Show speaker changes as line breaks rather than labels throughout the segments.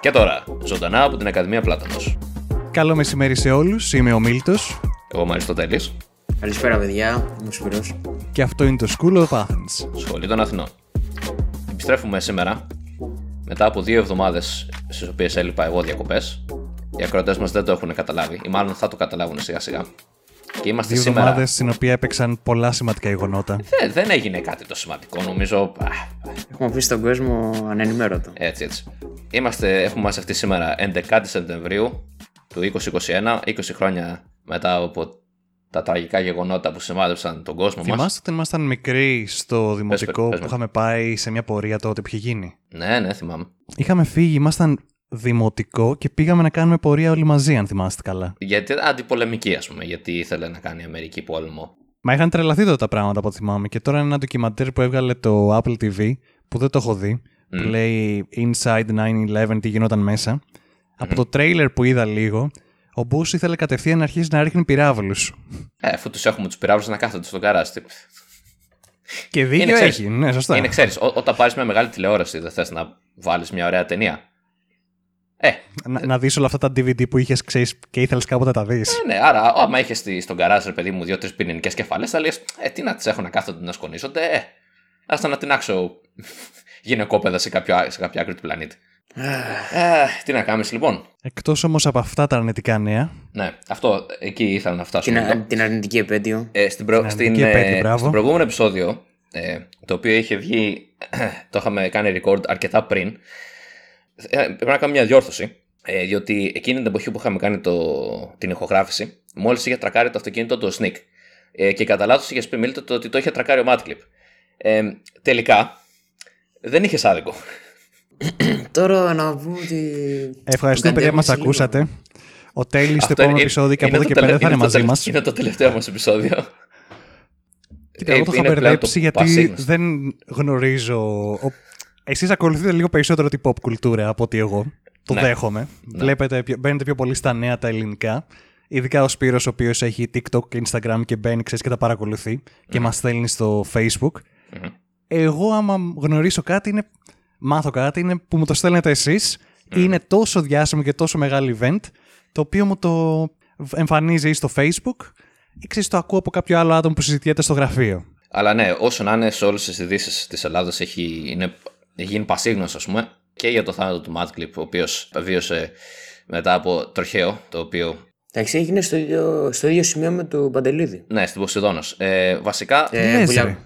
Και τώρα, ζωντανά από την Ακαδημία Πλάτανος.
Καλό μεσημέρι σε όλους, είμαι ο Μίλτος
Εγώ είμαι Αριστοτέλης,
Καλησπέρα, παιδιά. Είμαι ο Σπυρός.
και αυτό είναι το School of Athens.
Σχολή των Αθηνών. Επιστρέφουμε σήμερα, μετά από δύο εβδομάδες στις οποίες έλειπα εγώ διακοπές. Οι ακροατές μας δεν το έχουν καταλάβει, ή μάλλον θα το καταλάβουν σιγά σιγά. Και είμαστε
Δύο
σήμερα...
εβδομάδες στην οποία έπαιξαν πολλά σημαντικά γεγονότα.
Δεν, δεν έγινε κάτι το σημαντικό, νομίζω. α,
Έχουμε αφήσει τον κόσμο ανενημέρωτο.
Έτσι, έτσι. Είμαστε, έχουμε μαζευτεί σήμερα 11 Σεπτεμβρίου του 2021, 20 χρόνια μετά από τα τραγικά γεγονότα που σημάδεψαν τον κόσμο μας.
Θυμάστε ότι ήμασταν μικροί στο δημοτικό
πες
που
με.
είχαμε πάει σε μια πορεία τότε που είχε γίνει;
Ναι, ναι, θυμάμαι.
Είχαμε φύγει, ήμασταν δημοτικό και πήγαμε να κάνουμε πορεία όλοι μαζί, αν θυμάστε καλά.
Γιατί αντιπολεμική, ας πούμε, γιατί ήθελε να κάνει Αμερική πόλεμο.
Μα είχαν τρελαθεί τότε τα πράγματα από ό,τι θυμάμαι. Και τώρα είναι ένα ντοκιμαντέρ που έβγαλε το Apple TV, που δεν το έχω δει, που λέει Inside 9-11 τι γινόταν μέσα. Από το τρέιλερ που είδα λίγο, ο Μπούς ήθελε κατευθείαν να αρχίσει να ρίχνει πυράβλους.
Ε, αφού τους έχουμε τους πυράβλους να κάθονται στον καράζ. τι-
Και δίκιο
Είναι, ξέρεις,
έχει, ναι, σωστά.
Είναι, ξέρεις, όταν πάρεις μια μεγάλη τηλεόραση, δεν θες να βάλεις μια ωραία ταινία. Ε,
Να, να δεις όλα αυτά τα DVD που είχες ξέρεις, και ήθελες κάποτε να τα δεις.
ναι, άρα, άμα είχες στον καράζ, ρε παιδί μου, δύο-τρεις πυρηνικές κεφαλές, θα λες: Ε, τι να τις έχω να κάθονται να σκονίζονται. Ε, άστα να την άξω γυναικόπαιδα σε, κάποιο, σε κάποια άκρη του πλανήτη. Ε, τι να κάνεις λοιπόν.
Εκτός όμως από αυτά τα αρνητικά νέα,
Ναι, αυτό εκεί ήθελα να φτάσω.
Την,
λίγο.
την αρνητική επέτειο.
Ε, στην προ...
Την
στην,
αρνητική επέτειο,
ε,
μπράβο.
στο προηγούμενο επεισόδιο, ε, το οποίο είχε βγει, το είχαμε κάνει record αρκετά πριν, ε, πρέπει να κάνουμε μια διόρθωση. Ε, διότι εκείνη την εποχή που είχαμε κάνει το, την ηχογράφηση, μόλις είχε τρακάρει το αυτοκίνητο το Sneak. Ε, και κατά λάθος είχε πει Μίλτο το ότι το είχε τρακάρει ο Matclip. Ε, τελικά, δεν είχε άδικο.
Τώρα να πούμε ότι.
ευχαριστούμε
το
παιδιά που μας
κατέβασε λίγο.
ακούσατε. Ο Τέλης στο
Αυτό
επόμενο
είναι-
επεισόδιο και από
είναι
εδώ
το
και πέρα
τελε-
θα είναι
είναι το
μαζί
τελε-
μας.
Είναι το τελευταίο μας επεισόδιο.
Κοίτα, εγώ το
Ε,
είχα
είναι πλέον
μπερδέψει
το
γιατί
πασίγνωστο.
δεν γνωρίζω. Ο... Εσείς ακολουθείτε λίγο περισσότερο την pop κουλτούρα από ότι εγώ. Το
Ναι.
δέχομαι. Βλέπετε, πιο- μπαίνετε πιο πολύ στα νέα τα ελληνικά. Ειδικά ο Σπύρος ο οποίος έχει TikTok και Instagram και μπαίνει ξέρεις, και τα παρακολουθεί και μας στέλνει στο Facebook. Εγώ άμα γνωρίσω κάτι είναι, μάθω κάτι είναι που μου το στέλνετε εσείς είναι τόσο διάσημο και τόσο μεγάλο event το οποίο μου το εμφανίζει ή στο Facebook ή ξέρεις το ακούω από κάποιο άλλο άτομο που συζητιέται στο γραφείο.
Αλλά ναι, όσο να είναι σε όλες τις ειδήσεις της Ελλάδας έχει, είναι, έχει γίνει πασίγνωστο, ας πούμε, και για το θάνατο του Μάτκλιπ, ο οποίος βίωσε μετά από τροχαίο, το οποίο.
Εντάξει, έγινε στο ίδιο, στο ίδιο σημείο με τον Παντελίδη.
Ναι, στην Ποσειδώνος. Ε, βασικά.
Ε,
λες,
βουλια...
ρε.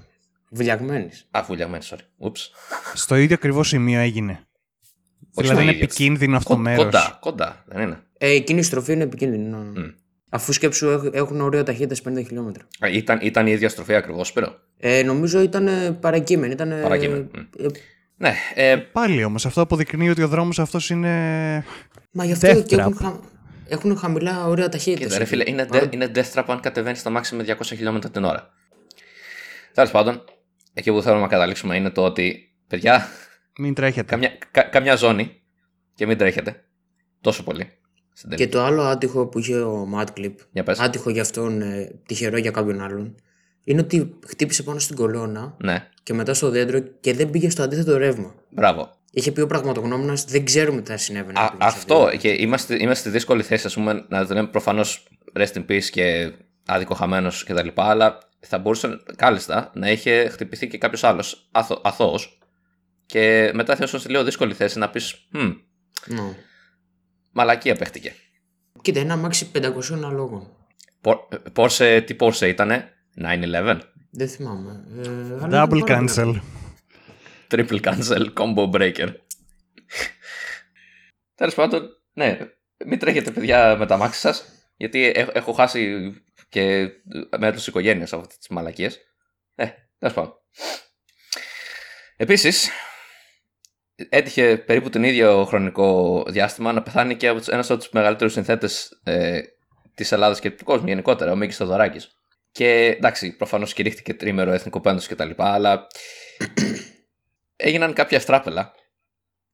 Βουλιαγμένης.
Α, βουλιαγμένης, sorry. Ούψ.
Στο ίδιο ακριβώς σημείο έγινε.
Όχι
δηλαδή
στο
είναι
ίδιο.
επικίνδυνο αυτό το
Κο-
μέρος.
Κοντά, κοντά, δεν είναι.
Ε, εκείνη η στροφή είναι επικίνδυνη. ναι. Αφού σκέψου έχ- έχουν ωραία ταχύτητας 50 χιλιόμετρα.
Α, Ήταν, ήταν η ίδια στροφή ακριβώς, Σπύρο;
Ε, νομίζω ήταν ε, παρακείμενη. Ήταν,
Παρακείμενη,
ε,
Ναι, ε,
Πάλι όμως, αυτό αποδεικνύει ότι ο δρόμος αυτός είναι.
μα γι' αυτό
Death
και
trap.
έχουν, χα... έχουν χαμηλά ωραία ταχύτητα.
κοίτα, ρε φίλε, είναι, de- είναι death trap αν κατεβαίνεις στα μάξι με 200 χιλιόμετρα την ώρα. Τέλος πάντων, εκεί που θέλουμε να καταλήξουμε είναι το ότι, παιδιά,
Μην τρέχετε.
καμιά, κα, καμιά ζώνη και μην τρέχετε τόσο πολύ. Στην τελική.
Και το άλλο άτυχο που είχε ο Μάτκλιπ,
Για πες.
άτυχο για αυτόν, ε, τυχερό για κάποιον άλλον, είναι ότι χτύπησε πάνω στην κολόνα
Ναι,
και μετά στο δέντρο και δεν πήγε στο αντίθετο ρεύμα.
μπράβο.
Είχε πει ο πραγματογνώμονας, δεν ξέρουμε τι θα συνέβαινε.
Α,
αν πήγε σε
αυτό και είμαστε, είμαστε στη δύσκολη θέση, ας πούμε, να λέμε προφανώς rest in peace και άδικο χαμένος κτλ. Αλλά θα μπορούσε κάλλιστα να είχε χτυπηθεί και κάποιος άλλος αθώος. Και μετά θα ήσουν σε λίγο δύσκολη θέση να πεις, Hm,
Ναι.
μαλακία παίχτηκε.
Κοίτα, ένα αμάξι 500 αλόγων.
Πο- Porsche, τι Porsche ήτανε, 911.
Δεν θυμάμαι. Ε, αλλά
Double
ήταν πάρα
cancel.
πολύ.
Triple cancel, combo breaker. Τέλος πάντων, ναι, μην τρέχετε παιδιά με τα μάξι σας, γιατί έ- έχω χάσει και μέλο τη οικογένεια από αυτέ τις μαλακίες. Ε, τέλος πάντων. Επίσης, έτυχε περίπου τον ίδιο χρονικό διάστημα να πεθάνει και ένας από τους μεγαλύτερους συνθέτες ε, της Ελλάδας και του κόσμου γενικότερα, ο Μίκης Θοδωράκη. Και εντάξει, προφανώς κηρύχθηκε τρίμερο εθνικό πέντος κτλ. Αλλά έγιναν κάποια αστράπελα.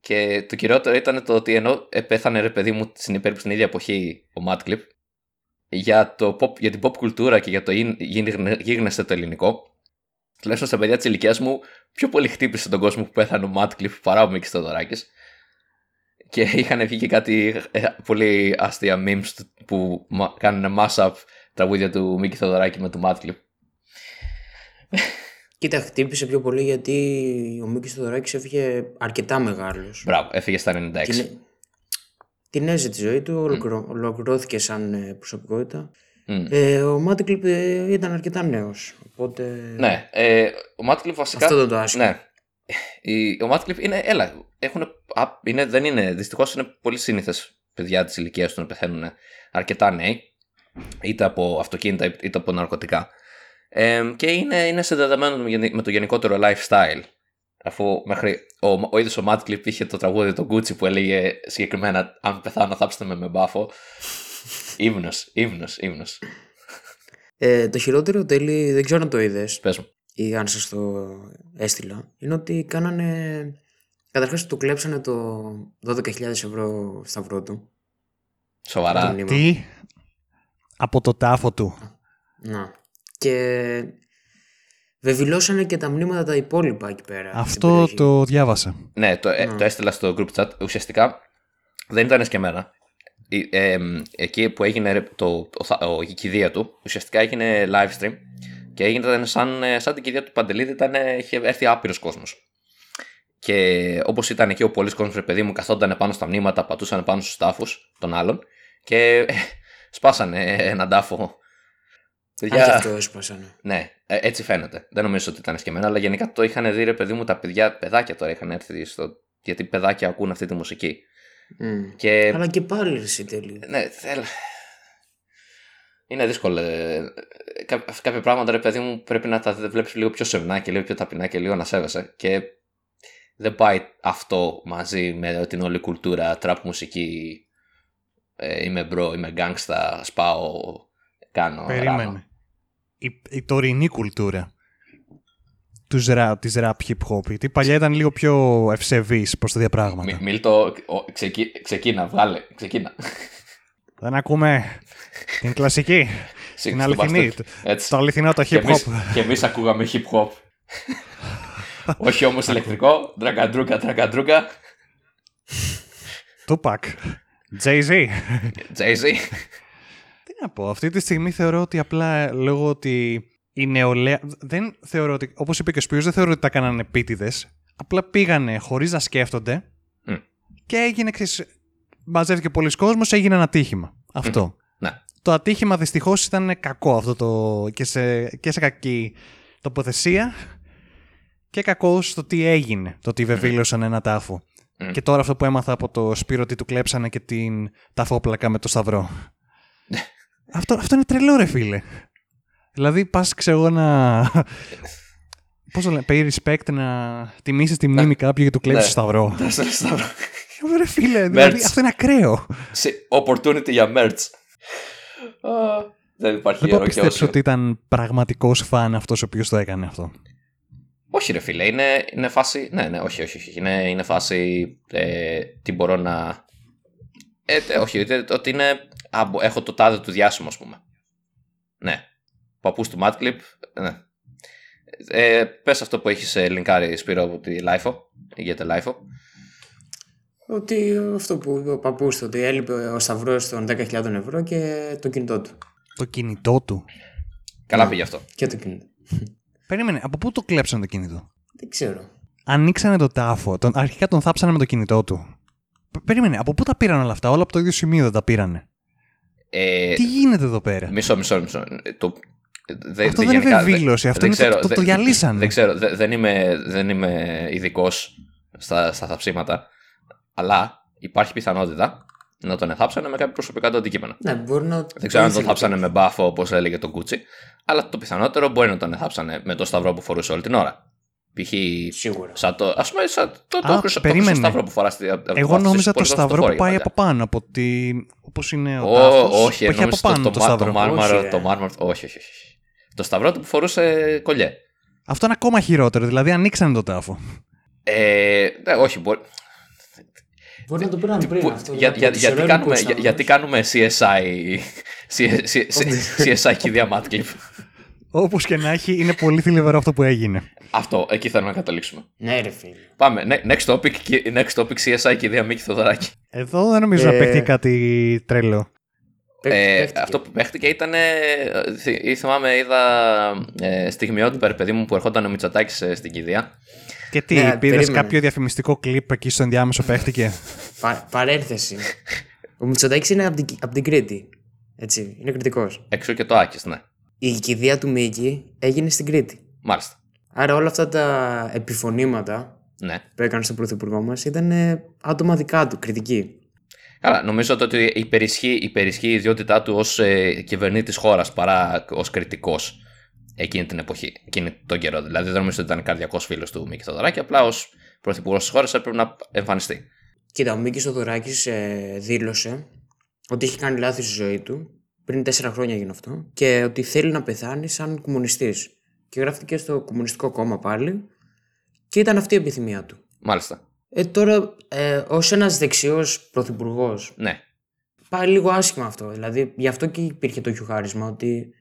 Και το κυριότερο ήταν το ότι ενώ πέθανε ρε παιδί μου στην περίπου στην ίδια εποχή ο Μάτκλιπ, για, το pop, για την pop κουλτούρα και για το γιν- γιν- γίγνεσθε το ελληνικό, τουλάχιστον στα παιδιά της ηλικίας μου, πιο πολύ χτύπησε τον κόσμο που πέθανε ο Μάτκλιπ παρά ο Μίκης Θεοδωράκης. Και είχαν βγει και κάτι ε, πολύ αστεία memes του- που μα- κάνουν mash-up τραγούδια του Μίκη Θοδωράκη με του Madclip.
Κοίτα, χτύπησε πιο πολύ γιατί ο Μίκης Θοδωράκης έφυγε αρκετά μεγάλος.
Μπράβο, έφυγε στα 96.
Την, την έζησε τη ζωή του, ολοκληρω- ολοκληρώθηκε σαν ε, προσωπικότητα.
Μμ.
Ε, ο Μάτικλιπ ε, ήταν αρκετά νέος, οπότε
Ναι, ε, ο Madclip βασικά.
αυτό ήταν το άσχημο.
Ναι. Η, ο Madclip είναι, έλα, έχουν, α, είναι, δεν είναι, δυστυχώς είναι πολύ σύνηθες παιδιά της ηλικίας του να πεθαίνουν αρκετά νέοι, είτε από αυτοκίνητα είτε από ναρκωτικά. Ε, και είναι, είναι συνδεδεμένο με, γενι- με το γενικότερο lifestyle. Αφού μέχρι ο, ο ίδιος ο Madclip είχε το τραγούδι το Gucci που έλεγε συγκεκριμένα αν πεθάνω θάψτε με με μπάφο. Ύμνος, ύμνος, ύμνος.
Ε, το χειρότερο τέλει, δεν ξέρω αν το είδες
Πες μου.
ή αν σας το έστειλα, είναι ότι κάνανε... Καταρχάς του κλέψανε το 12.000 ευρώ σταυρό του. το
Σοβαρά.
μνήμα.
Τι; Από το τάφο του.
Να. Και βεβηλώσανε και τα μνήματα τα υπόλοιπα εκεί πέρα. στην
Αυτό
περιοχή.
το διάβασα.
Ναι, το, ε,
Ναι.
το έστειλα στο group chat. Ουσιαστικά δεν ήταν σκεμμένα. Η- ε, εμ, εκεί που έγινε ρε, το, το, θα- ο- η κηδεία του, ουσιαστικά έγινε live stream και έγινε σαν, ε, σαν την κηδεία του Παντελίδη, ήταν, ε, είχε έρθει άπειρος κόσμος. Και όπως ήταν εκεί ο πολλής κόσμος, ρε παιδί μου, καθόταν πάνω στα μνήματα, πατούσαν πάνω στους τάφους των άλλων και ε, σπάσανε έναν τάφο.
Α,
Παιδιά,
και αυτό έσπασανε.
ναι, ε, έτσι φαίνεται. Δεν νομίζω ότι ήταν σκεμμένα, αλλά γενικά το είχαν δει ρε παιδί μου τα παιδιά, παιδάκια τώρα είχαν έρθει στο. Γιατί παιδάκια ακούν αυτή τη μουσική.
Μμ.
Και.
Αλλά και πάλι εσύ τέλει.
Ναι, θέλ... Είναι δύσκολο. ε, Κά- κάποια πράγματα, ρε παιδί μου, πρέπει να τα βλέπεις λίγο πιο σεμνά και λίγο πιο ταπεινά και λίγο να σέβεσαι. Και δεν πάει αυτό μαζί με την όλη κουλτούρα, τραπ μουσική. Ε, είμαι μπρο, είμαι γκάγκστα, σπάω, κάνω. ράνο.
Περίμενε. Η, η τωρινή κουλτούρα τους rap, της rap hip hop. Γιατί παλιά ήταν λίγο πιο ευσεβής προς τα διαπράγματα.
Μι- Μίλτο, ο- ξεκί- ξεκίνα, βγάλε, ξεκίνα.
Δεν ακούμε την κλασική, την
Στο
αληθινή.
bastard. Έτσι.
Το αληθινό το
Και
hip
εμείς,
hop.
και εμείς ακούγαμε hip hop. Όχι όμως ηλεκτρικό, τραγκαντρούκα, τραγκαντρούκα,
Tupac. Jay-Z.
Jay-Z.
Τι να πω, αυτή τη στιγμή θεωρώ ότι απλά λόγω ότι η νεολαία. Δεν θεωρώ ότι. Όπως είπε και ο Σπύρος, δεν θεωρώ ότι τα κάνανε επίτηδες. Απλά πήγανε χωρίς να σκέφτονται
Μμ.
και έγινε. Ξέρεις, μαζεύτηκε πολλοί κόσμος, έγινε ένα ατύχημα. Αυτό.
Ναι.
Το ατύχημα δυστυχώς ήταν κακό αυτό το. και σε, και σε κακή τοποθεσία και κακό στο τι έγινε. Το ότι βεβήλωσαν ένα τάφο.
Μμ.
Και τώρα αυτό που έμαθα από το Σπύρο ότι του κλέψανε και την ταφόπλακα με το σταυρό. αυτό, αυτό είναι τρελό ρε φίλε. Δηλαδή πας ξέρω εγώ να... Πώς το λένε, pay respect να τιμήσεις τη μνήμη κάποιου και του κλέψεις
Ναι.
το σταυρό.
Τέσσερα σταυρό.
Ε, ρε φίλε, δηλαδή
Merch.
αυτό είναι ακραίο.
Σε- Opportunity για merch. Α, Δεν υπάρχει
Δεν μπορώ
ιερό
να
και
πιστέψω
όσιο.
ότι ήταν πραγματικός φαν αυτός ο οποίος το έκανε αυτό.
Όχι ρε φίλε, είναι, είναι φάση... Ναι, ναι, όχι, όχι, όχι. Είναι, είναι φάση... Ε, τι μπορώ να... Ε, τε- όχι, είτε- ότι είναι... Α, μπο- έχω το τάδε του διάσημο, ας πούμε. Ναι. Παππούς του Madclip. Ναι. Ε, πες αυτό που έχεις ε, λινκάρει, Σπύρο, από τη Lifeo. Για τη Lifeo.
Ότι αυτό που είπε ο παππούς του, ότι έλειπε ο Σταυρός των 10.000 ευρώ και το κινητό του.
Το κινητό του.
Καλά
Ναι.
πήγε αυτό.
Και το κινητό.
Περίμενε, από πού το κλέψανε το κινητό;
Δεν ξέρω.
Ανοίξανε το τάφο, τον, αρχικά τον θάψανε με το κινητό του. Π- Περίμενε, από πού τα πήραν όλα αυτά, όλα από το ίδιο σημείο δεν τα πήρανε.
Ε,
Τι γίνεται εδώ πέρα;
Μισό, μισό, μισό. Ε, Το, δε,
Αυτό
δε-
δεν είναι
γενικά, δε-
βεβήλωση, αυτό
δεν
είναι
ξέρω,
το, το,
δε-
το διαλύσανε.
Δεν ξέρω, δε- δεν είμαι, δεν είμαι ειδικός στα, στα θαψίματα, αλλά υπάρχει πιθανότητα να τον εθάψανε με κάποια προσωπικά του αντικείμενα.
Ναι, μπορεί να.
Δεν ξέρω αν τον
ήθελε.
θάψανε με μπάφο όπως έλεγε το Κούτσι, αλλά το πιθανότερο μπορεί να τον εθάψανε με το σταυρό που φορούσε όλη την ώρα. Π.χ.
Σίγουρα.
σαν το, ας πούμε, σαν το, το,
Α,
χρυσό- το
περίμενε.
χρυσό σταυρό που φορά στη
Εγώ νόμιζα το σταυρό που πάει από πάνω, από τη... όπως είναι ο
Ω,
τάφος,
όχι,
που έχει από
νόμιζα
πάνω
το,
το,
το, μα-
σταυρό.
το μάρμαρο,
Όχι, ρε.
το μάρμαρο, όχι, όχι, όχι. Το σταυρό του που φορούσε κολλιέ.
Αυτό είναι ακόμα χειρότερο, δηλαδή ανοίξανε το τάφο.
Ε, ναι, όχι, μπορεί.
Μπορεί να το πήραν πριν.
που-
αυτό,
για-
από
για-
τους
γιατί,
ειρήνικους
κάνουμε, για-
Σταυρούς.
γιατί κάνουμε CSI, CSI, CSI κηδεία Madclip.
Όπως και να έχει, είναι πολύ θλιβερό αυτό που έγινε.
Αυτό, εκεί θέλω να καταλήξουμε.
Ναι, ρε φίλε.
Πάμε. Ne- Next topic, και- next topic CSI και η Διαμήκη Θοδωράκη.
Εδώ δεν νομίζω
Ε,
να παίχτηκε κάτι τρελό.
Ε,
Παίχτηκε.
αυτό που παίχτηκε ήταν. Ε, θυ- θυμάμαι, είδα ε, στιγμιότυπα, ρε παιδί μου, που ερχόταν ο Μητσοτάκης στην κηδεία.
Και τι,
Ναι,
πήρες
περίμενε.
κάποιο διαφημιστικό κλιπ εκεί στο ενδιάμεσο παίχτηκε;
Πα- παρένθεση. Ο Μητσοτάκης είναι από την, απ' την Κρήτη. Έτσι, είναι κριτικός.
Εξού και το Άκης, ναι.
Η κηδεία του Μίκη έγινε στην Κρήτη.
Μάλιστα.
Άρα όλα αυτά τα επιφωνήματα
Ναι.
που έκανε στον πρωθυπουργό μας ήταν ε, άτομα δικά του, κριτική.
Καλά, νομίζω ότι υπερισχύει, υπερισχύει η ιδιότητά του ως ε, κυβερνήτης χώρας παρά ως κριτικός εκείνη την εποχή, εκείνη τον καιρό. Δηλαδή δεν νομίζω ότι ήταν καρδιακό φίλο του Μίκη Θοδωράκη, απλά ως πρωθυπουργός της χώρας έπρεπε να εμφανιστεί.
Κοίτα, ο Μίκης Θοδωράκης ε, δήλωσε ότι έχει κάνει λάθη στη ζωή του. Πριν τέσσερα χρόνια έγινε αυτό. Και ότι θέλει να πεθάνει σαν κομμουνιστής. Και γράφτηκε στο Κομμουνιστικό Κόμμα πάλι. Και ήταν αυτή η επιθυμία του.
Μάλιστα.
Ε, τώρα, ε, ως ένας δεξιός πρωθυπουργός,
Ναι.
πάει λίγο άσχημα αυτό. Δηλαδή, γι' αυτό και υπήρχε το χιουχάρισμα ότι.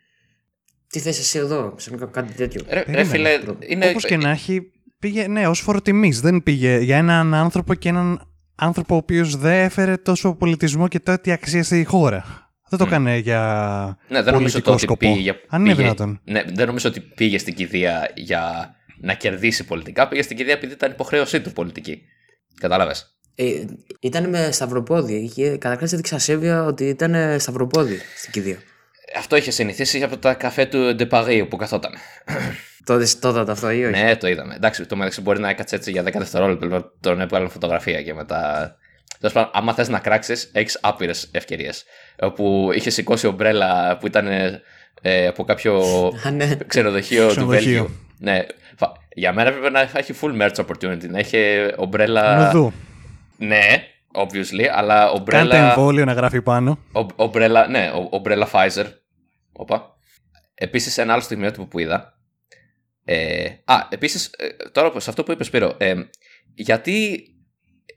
Τι θες εσύ εδώ, σαν κα- κάτι τέτοιο.
Ρε, ρε
Περίμενε.
φίλε, είναι.
Όπως και να έχει, πήγε, ναι, ως φοροτιμή. Δεν πήγε για έναν άνθρωπο και έναν άνθρωπο ο οποίος δεν έφερε τόσο πολιτισμό και τέτοια αξία στη χώρα. Δεν το έκανε για
Ναι, δεν νομίζω
πολιτικό
ότι
σκοπό.
πήγε, για-
Αν είναι
πήγε-
δυνατόν.
Ναι, δεν νομίζω ότι πήγε στην κηδεία για να κερδίσει πολιτικά. Πήγε στην κηδεία επειδή ήταν υποχρέωσή του πολιτική. Κατάλαβες;
Ε, ήταν με σταυροπόδι. Είχε, καταρχάς έδειξε ασέβεια ότι ήταν ε, σταυροπόδι στην κηδεία.
Αυτό είχε συνηθίσει από τα καφέ του Ντεπαγίου που καθόταν.
Τότε, τότε αυτό ή όχι;
Ναι, το είδαμε. Εντάξει, το μεταξύ μπορεί να έκατσε έτσι για 10 δευτερόλεπτα, τον έβγαλαν φωτογραφία και μετά. Τέλος πάντων, άμα θες να κράξεις, έχεις άπειρες ευκαιρίες. Όπου είχε σηκώσει ομπρέλα που ήταν ε, από κάποιο
Α, ναι.
ξενοδοχείο του
Ξενοδοχείο.
Βέλγιου. Ναι. Φα- Για μένα έπρεπε να έχει full merch opportunity. Να έχει ομπρέλα.
Νουδού.
Ναι, obviously, αλλά
Κάντε
ομπρέλα.
εμβόλιο να γράφει πάνω.
Ο- Ομπρέλα, ναι, ο- ομπρέλα Pfizer. Όπα. Επίσης, ένα άλλο στιγμιότυπο που είδα. Ε, α, επίσης, τώρα σε αυτό που είπες, Σπύρο, ε, γιατί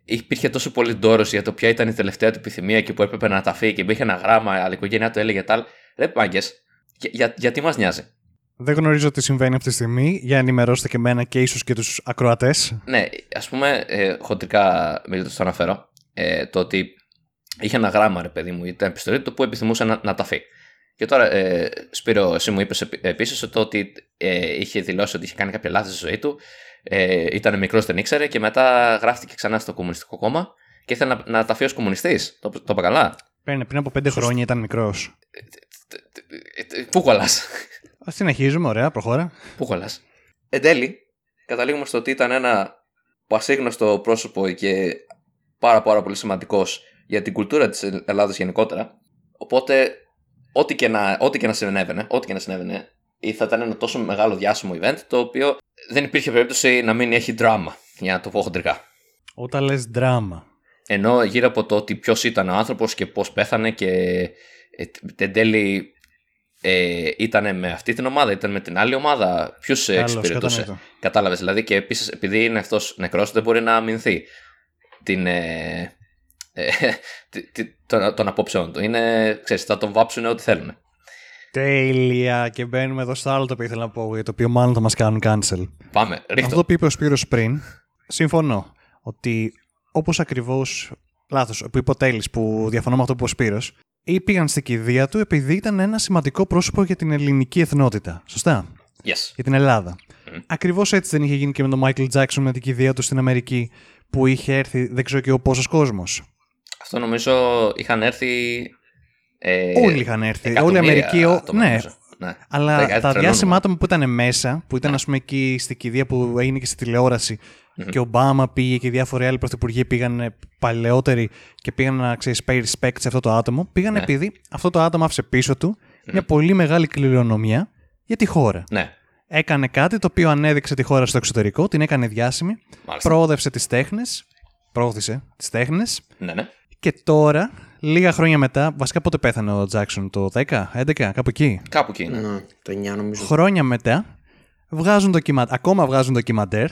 υπήρχε τόσο πολύ ντόρος για το ποια ήταν η τελευταία του επιθυμία και που έπρεπε να τα φύγει και υπήρχε ένα γράμμα, αλλά η οικογένειά του έλεγε τα άλλα. Ρε πάγκε, για, για, γιατί μας νοιάζει;
Δεν γνωρίζω τι συμβαίνει αυτή τη στιγμή. Για ενημερώστε και εμένα και ίσως και τους ακροατές.
Ναι, ας πούμε, ε, χοντρικά μιλώντα το αναφέρω, ε, το ότι είχε ένα γράμμα, ρε παιδί μου, ήταν επιστολή του που επιθυμούσε να, να ταφεί. Και τώρα, ε, Σπύρο, εσύ μου είπες επίσης ότι ε, είχε δηλώσει ότι είχε κάνει κάποια λάθη στη ζωή του. Ε, ήταν μικρός, δεν ήξερε και μετά γράφτηκε ξανά στο Κομμουνιστικό Κόμμα και ήθελε να, να ταφεί ως κομμουνιστής. Το, το είπα καλά;
Πριν, πριν από πέντε χρόνια ήταν μικρός.
Ε, Πού κολλάς;
Α συνεχίζουμε, ωραία, προχώρα.
Πού κολλάς; Εν τέλει, καταλήγουμε στο ότι ήταν ένα πασίγνωστο πρόσωπο και πάρα πάρα πολύ σημαντικός για την κουλτούρα της Ελλάδας γενικότερα. Οπότε, ό,τι και να, ό,τι και να συνέβαινε, ό,τι και να συνέβαινε, ή θα ήταν ένα τόσο μεγάλο διάσημο event, το οποίο δεν υπήρχε περίπτωση να μην έχει δράμα, για να το πω χοντρικά.
Όταν λες δράμα.
Ενώ γύρω από το ότι ποιος ήταν ο άνθρωπος και πώς πέθανε και ε, εν τέλει ε, ήταν με αυτή την ομάδα, ήταν με την άλλη ομάδα, ποιους
Καλώς,
εξυπηρετούσε.
κατανοητό.
Κατάλαβες. Δηλαδή και επίσης επειδή είναι αυτός νεκρός, δεν μπορεί να αμυνθεί την, ε, ε, τη- τη- των, των απόψεών του. Είναι, ξέρεις, θα τον βάψουν ό,τι θέλουν.
Τέλεια. Και μπαίνουμε εδώ στο άλλο το οποίο ήθελα να πω, για το οποίο μάλλον θα μας κάνουν cancel.
Πάμε, ρίχτω.
Αυτό που είπε ο Σπύρος πριν, συμφωνώ. Ότι όπως ακριβώς. Λάθος, που είπε ο Τέλης, που διαφωνώ με αυτό που είπε ο Σπύρος, ή πήγαν στην κηδεία του επειδή ήταν ένα σημαντικό πρόσωπο για την ελληνική εθνότητα. Σωστά;
Yes.
Για την Ελλάδα. Ακριβώς έτσι δεν είχε γίνει και με τον Michael Jackson με την κηδεία του στην Αμερική, που είχε έρθει δεν ξέρω και ο πόσος κόσμος.
Αυτό νομίζω είχαν έρθει. Ε,
Όλοι είχαν έρθει. Όλη η
εκατομμύρια
Αμερική. ο-
άτομα,
Ναι,
νομίζω. ναι.
Αλλά
Κάτι
τα
τρελό
διάσημα
νούμερο.
άτομα που ήταν μέσα, που ήταν ας πούμε εκεί στην κηδεία που έγινε και στη τηλεόραση και ο Ομπάμα πήγε και διάφοροι άλλοι πρωθυπουργοί πήγαν ε, παλαιότεροι και πήγαν να ξέρεις, pay respect σε αυτό το άτομο, πήγαν
Ναι.
επειδή αυτό το άτομο άφησε πίσω του μια πολύ μεγάλη κληρονομιά για τη χώρα.
Ναι,
Έκανε κάτι το οποίο ανέδειξε τη χώρα στο εξωτερικό, την έκανε διάσημη,
μάλιστα.
προόδευσε τις τέχνες, προώθησε τις τέχνες
Ναι, ναι.
και τώρα, λίγα χρόνια μετά, βασικά πότε πέθανε ο Τζάξον, το 10, 11, κάπου εκεί;
Κάπου εκεί είναι.
Ναι, το 9 νομίζω.
χρόνια μετά βγάζουν ντοκιμα... ακόμα βγάζουν ντοκιμαντέρ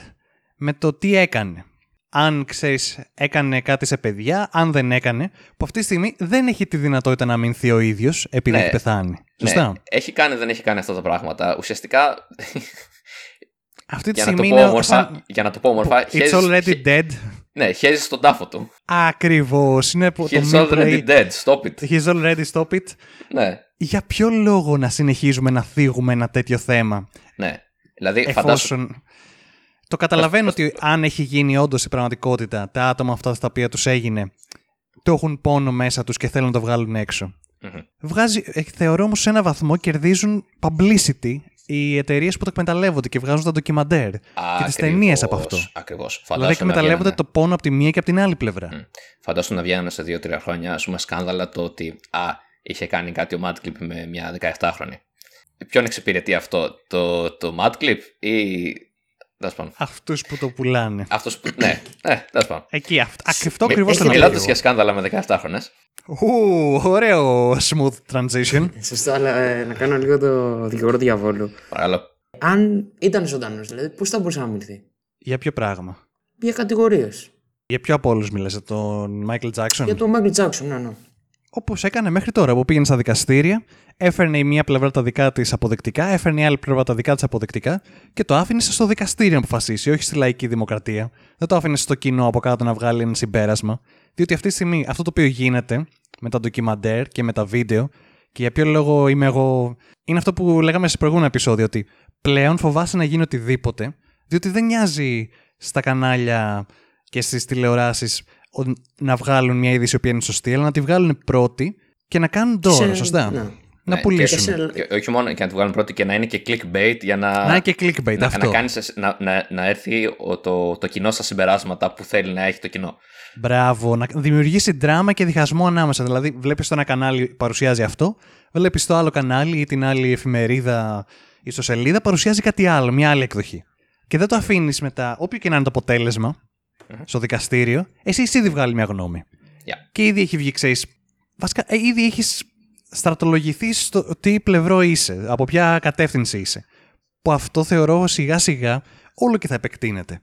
με το τι έκανε. Αν ξέρεις, έκανε κάτι σε παιδιά, αν δεν έκανε, που αυτή τη στιγμή δεν έχει τη δυνατότητα να αμυνθεί ο ίδιος επειδή
Ναι.
έχει πεθάνει. Σωστά.
Ναι, έχει κάνει, δεν έχει κάνει αυτά τα πράγματα. Ουσιαστικά,
Αυτή τη
για να, το
στιγμή
πω
είναι.
όμορφα,
σαν-
για να το πω όμορφα,
It's
χέζεις-
already
χε-
dead.
Ναι, χέζει τον τάφο του.
Ακριβώς. Είναι που το
He's
meme που
already
λέει,
dead, stop it.
He's already stop it.
Ναι,
Για ποιο λόγο να συνεχίζουμε να θίγουμε ένα τέτοιο θέμα,
ναι. Δηλαδή, φαντάσου.
Εφόσον. Το καταλαβαίνω ότι αν έχει γίνει όντως η πραγματικότητα, τα άτομα αυτά στα οποία τους έγινε, το έχουν πόνο μέσα τους και θέλουν να το βγάλουν έξω.
Μμμ.
Βγάζει, ε, θεωρώ όμως σε ένα βαθμό κερδίζουν publicity οι εταιρείες που το εκμεταλλεύονται και βγάζουν τα ντοκιμαντέρ και τις
Ακριβώς,
ταινίες από αυτό.
Ακριβώς.
Δηλαδή
Φαντάσου να
εκμεταλλεύονται
βγαίνανε-
το πόνο από τη μία και από την άλλη πλευρά.
Φαντάσου να βγαίνανε σε 2-3 χρόνια, ας πούμε, σκάνδαλα το ότι α, είχε κάνει κάτι ο Madclip με μια 17χρονη. Ποιον εξυπηρετεί αυτό, το, το Madclip ή. Τέλος πάντων.
Αυτούς που το πουλάνε.
Αυτό που. ναι, ναι, τέλος πάντων.
Εκεί, αυτό, αυτό
Μι-
ακριβώς το
Μιλώντας
λέω.
για σκάνδαλα με 17χρονε.
Ου, ωραίο smooth transition.
Σωστά, αλλά ε, να κάνω λίγο το δικηγόρο του διαβόλου.
Παρακαλώ.
Αν ήταν ζωντανός, δηλαδή, πώς θα μπορούσε να μιληθεί;
Για ποιο πράγμα;
Για κατηγορίες.
Για ποιο από όλους μιλάς, για τον Michael Jackson;
Για τον Μάικλ Τζάξον, ναι, ναι.
Όπως έκανε μέχρι τώρα, που πήγαινε στα δικαστήρια, έφερνε η μία πλευρά τα δικά της αποδεκτικά, έφερνε η άλλη πλευρά τα δικά της αποδεκτικά και το άφηνε στο δικαστήριο να αποφασίσει, όχι στη λαϊκή δημοκρατία. Δεν το άφηνε στο κοινό από κάτω να βγάλει ένα συμπέρασμα. Διότι αυτή τη στιγμή αυτό το οποίο γίνεται με τα ντοκιμαντέρ και με τα βίντεο, και για ποιο λόγο είμαι εγώ. είναι αυτό που λέγαμε σε προηγούμενο επεισόδιο, ότι πλέον φοβάσαι να γίνει οτιδήποτε, διότι δεν νοιάζει στα κανάλια και στις τηλεοράσεις να βγάλουν μια είδηση η οποία είναι σωστή, αλλά να τη βγάλουν πρώτη και να κάνουν δώρο,
Σε-
σωστά.
ναι.
Να
Ναι,
πουλήσουν.
και σε-
Και όχι μόνο και να τη βγάλουν πρώτη και να είναι και clickbait για να.
Να είναι και clickbait
να,
αυτό.
να, κάνεις, να, να, να έρθει ο- το, το κοινό στα συμπεράσματα που θέλει να έχει το κοινό.
Μπράβο, να δημιουργήσει δράμα και διχασμό ανάμεσα. Δηλαδή, βλέπεις το ένα κανάλι παρουσιάζει αυτό, βλέπεις το άλλο κανάλι ή την άλλη εφημερίδα ιστοσελίδα παρουσιάζει κάτι άλλο, μια άλλη εκδοχή. Και δεν το αφήνεις μετά, όποιο και να είναι το αποτέλεσμα, στο δικαστήριο, εσύ εσύ ήδη βγάλει μια γνώμη.
Yeah.
Και ήδη έχει βγει, ξέρεις. Βασικά, ε, ήδη έχεις στρατολογηθεί στο τι πλευρό είσαι, από ποια κατεύθυνση είσαι. Που αυτό θεωρώ σιγά σιγά όλο και θα επεκτείνεται.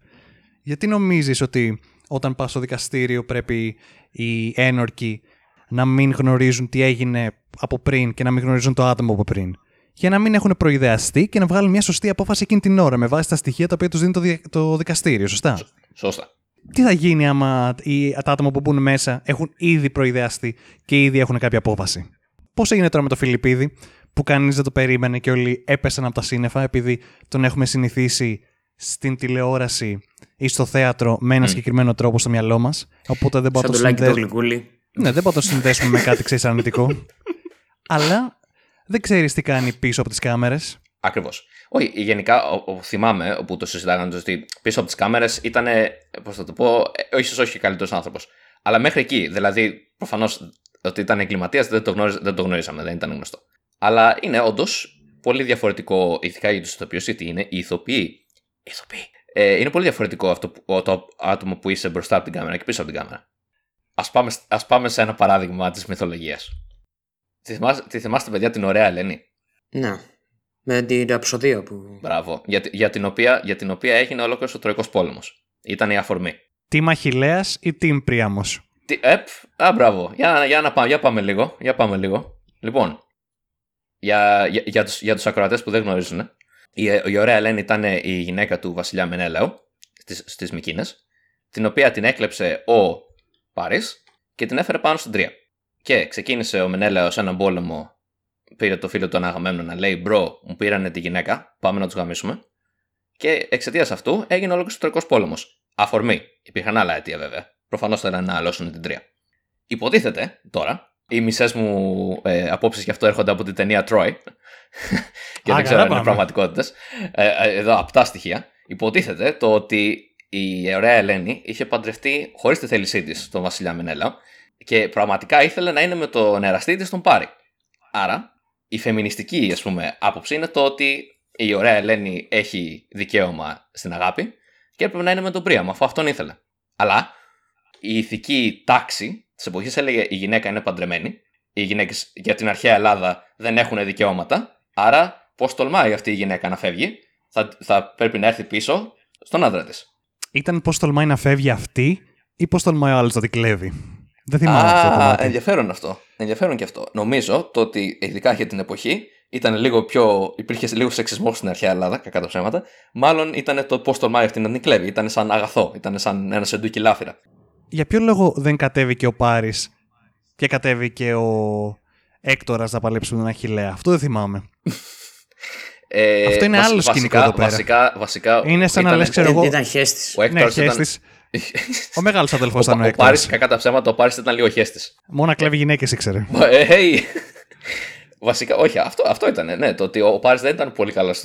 Γιατί νομίζεις ότι όταν πας στο δικαστήριο πρέπει οι ένορκοι να μην γνωρίζουν τι έγινε από πριν και να μην γνωρίζουν το άτομο από πριν; Για να μην έχουν προειδεαστεί και να βγάλουν μια σωστή απόφαση εκείνη την ώρα με βάση τα στοιχεία τα οποία τους δίνει το, δι- το δικαστήριο, σωστά;
Σώστα.
Τι θα γίνει άμα οι, τα άτομα που μπουν μέσα έχουν ήδη προειδεαστεί και ήδη έχουν κάποια απόφαση; Πώς έγινε τώρα με το Φιλιππίδη, που κανείς δεν το περίμενε και όλοι έπεσαν από τα σύννεφα επειδή τον έχουμε συνηθίσει στην τηλεόραση ή στο θέατρο με ένα συγκεκριμένο τρόπο στο μυαλό μας. Οπότε δεν μπορούμε
Σαν
να
το
το,
λάκι το
συνδέ...
γλυκούλι.
ναι, δεν μπορούμε να το συνδέσουμε με κάτι ξέρεις αρνητικό. Αλλά δεν ξέρεις τι κάνει πίσω από τις κάμερες.
Ακριβώς. Όχι, γενικά ο, ο, θυμάμαι όπου το συζητάγανε ότι πίσω από τις κάμερες ήταν. Πώς θα το πω, ε, όχι, όχι καλύτερος άνθρωπος. Αλλά μέχρι εκεί. Δηλαδή, προφανώς ότι ήταν εγκληματίας δεν, το γνώριζ- δεν το γνωρίζαμε, δεν ήταν γνωστό. Αλλά είναι όντως πολύ διαφορετικό, ειδικά για τους ηθοποιούς, γιατί είναι οι ηθοποιοί. Οι ηθοποιοί. Ε, είναι πολύ διαφορετικό αυτό που, το άτομο που είσαι μπροστά από την κάμερα και πίσω από την κάμερα. Α πάμε, ας πάμε σε ένα παράδειγμα της μυθολογίας. Τη θυμάστε, τη θυμάστε, παιδιά, την ωραία Ελένη;
Ναι. Με την ραψοδία που.
Μπράβο. Για, τη- για, την οποία, για την οποία έγινε ολόκληρος ο Τροϊκό Πόλεμος. Ήταν η αφορμή.
Τι Αχηλέα ή τι Πρίαμος;
Τι, επ, α, μπράβο. Για, για, να πάμε, για πάμε λίγο. Για πάμε λίγο. Λοιπόν, για, για, για, τους, για τους ακροατές που δεν γνωρίζουν, η, η ωραία Ελένη ήταν η γυναίκα του βασιλιά Μενέλαου στις, στις Μικίνες, την οποία την έκλεψε ο Πάρης και την έφερε πάνω στην Τρία. Και ξεκίνησε ο Μενέλαος έναν πόλεμο, πήρε το φίλο του Αναγαμένου να λέει «Μπρο, μου πήρανε τη γυναίκα, πάμε να τους γαμίσουμε». Και εξαιτίας αυτού έγινε όλο ο Τροϊκό πόλεμος. Αφορμή. Υπήρχαν άλλα αίτια βέβαια. Προφανώς θέλανε να αλώσουν την τρία. Υποτίθεται τώρα, οι μισές μου ε, απόψεις γι' αυτό έρχονται από την ταινία Troy. και
Α,
δεν ξέρω
καλά
αν είναι
πάμε.
πραγματικότητες. Ε, ε, εδώ, απτά στοιχεία. Υποτίθεται το ότι η ωραία Ελένη είχε παντρευτεί χωρίς τη θέλησή της τον Βασιλιά Μενέλα και πραγματικά ήθελε να είναι με τον εραστή της τον Πάρη. Άρα, η φεμινιστική ας πούμε, άποψη είναι το ότι η ωραία Ελένη έχει δικαίωμα στην αγάπη και έπρεπε να είναι με τον Πρίαμο, αφού αυτόν ήθελε. Αλλά η ηθική τάξη της εποχής έλεγε η γυναίκα είναι παντρεμένη, οι γυναίκες για την αρχαία Ελλάδα δεν έχουν δικαιώματα, άρα πώς τολμάει αυτή η γυναίκα να φεύγει, θα, θα πρέπει να έρθει πίσω στον άντρα της.
Ήταν πώς τολμάει να φεύγει αυτή ή πώς τολμάει ο άλλος να την κλέβει; Δεν θυμάμαι αυτό το
Α,
κομμάτι.
ενδιαφέρον αυτό. Ενδιαφέρον και αυτό. Νομίζω το ότι ειδικά για την εποχή ήταν λίγο πιο. υπήρχε λίγο σεξισμός στην αρχαία Ελλάδα, κακά τα ψέματα. Μάλλον ήταν το πώς τολμάει αυτή να την κλέβει. Ήταν σαν αγαθό. Ήταν σαν ένα σεντούκι λάφυρα.
Για ποιο λόγο δεν κατέβηκε ο Πάρης και κατέβηκε ο Έκτορας να παλέψει με τον Αχηλέα. Αυτό δεν θυμάμαι.
Ε,
Αυτό είναι άλλο σκηνικό
βασικά,
εδώ πέρα.
Βασικά, βασικά,
Είναι σαν να
ήταν-
λες, ξέρω εγώ,
Ήταν χέστη.
Ο
Ναι,
Έκτορας ήταν.
Χέστης. Ο μεγάλος αδελφός
Ο,
ήταν ο
ο
Έκτορα.
Πάρης, κακά τα ψέματα, ο Πάρης ήταν λίγο χέστη.
Μόνο να κλέβει γυναίκες ήξερε.
Ε, hey. Βασικά, όχι, αυτό, αυτό ήταν. Ναι, το ότι ο Πάρης δεν ήταν πολύ καλός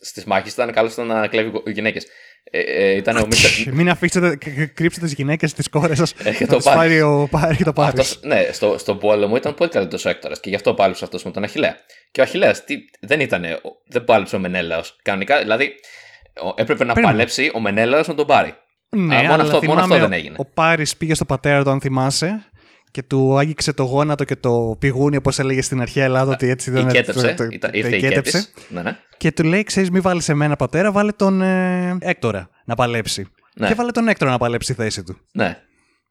στις μάχες, ήταν καλός στο να κλέβει γυναίκες. Ε, ε, ήταν ο Μίστερ.
Μην αφήσετε, κ- κ- κρύψετε τις γυναίκες τη κόρες σας.
Έρχεται
Θα
ο
τις πάρεις
Πάρης.
ο Πάρη και το πάρεις.
Αυτός, ναι, στο, στον πόλεμο ήταν πολύ καλύτερος ο Έκτορας και γι' αυτό πάλεψε αυτός με τον Αχηλέα. Και ο Αχηλέας δεν ήταν. Δεν πάλεψε ο Μενέλαος. Κανονικά, δηλαδή ο- έπρεπε να
Περίμενε.
παλέψει ο Μενέλαος με τον Πάρη.
Ναι,
Α, μόνο
αλλά
αυτό- μόνο
θυμάμαι
αυτό δεν
ο-
έγινε.
Ο Πάρης πήγε στο πατέρα του, αν θυμάσαι, και του άγγιξε το γόνατο και το πηγούνι, όπως έλεγε στην αρχαία Ελλάδα, ότι έτσι δεν
Οικέτεψε.
το- το-
ήταν-
το
Ήρθε η
οικέτεψε.
Κέτης. Ναι, ναι.
Και του λέει: Ξέρεις, μην βάλεις εμένα πατέρα, βάλε τον ε, Έκτορα να παλέψει.
Ναι.
Και βάλε τον Έκτορα να παλέψει τη θέση του.
ναι.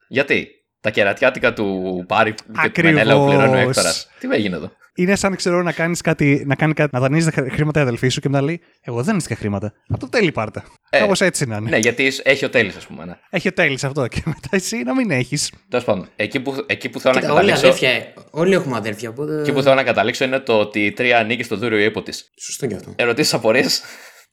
Γιατί; Τα κερατιάτικα του Πάρη και του
Ακριβώς.
Μενέλαου πληρώνει ο Έκτορας. Τι με έγινε εδώ;
Είναι σαν ξέρω να κάνεις κάτι, να, κάνει κάτι, να δανείζεις χρήματα η αδελφή σου και μετά λέει: Εγώ δεν έστειλα χρήματα. Από το τέλει πάρτα.
Ε,
Κάπως έτσι να είναι.
Ναι, γιατί έχει ο τέλη, ας πούμε. Ναι.
Έχει ο τέλει αυτό. Και μετά εσύ να μην έχεις.
Τέλος πάντων, εκεί που, εκεί που θέλω να
Κοίτα, όλοι
καταλήξω.
αδέρφια. Όλοι έχουμε αδέρφια. Οπότε...
Εκεί που θέλω να καταλήξω είναι το ότι η τρία ανήκει στο δούριο ύπο της.
Σωστό κι αυτό.
Ερωτήσεις, απορίες;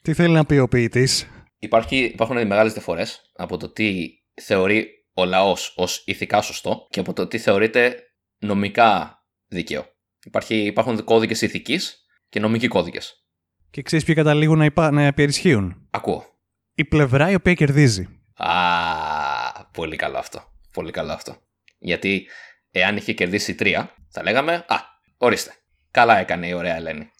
Τι θέλει να πει ο ποιητής;
Υπάρχει, υπάρχουν μεγάλες διαφορές από το τι θεωρεί ο λαός ως ηθικά σωστό και από το τι θεωρείται νομικά δίκαιο. Υπάρχει, υπάρχουν κώδικες ηθικής και νομικοί κώδικες.
Και ξέρεις ποιοι καταλήγουν να, υπά... να υπερισχύουν.
Ακούω.
Η πλευρά η οποία κερδίζει.
Α, πολύ καλό αυτό. Πολύ καλό αυτό. Γιατί εάν είχε κερδίσει η τρία, θα λέγαμε Α, ορίστε. Καλά έκανε η ωραία Ελένη.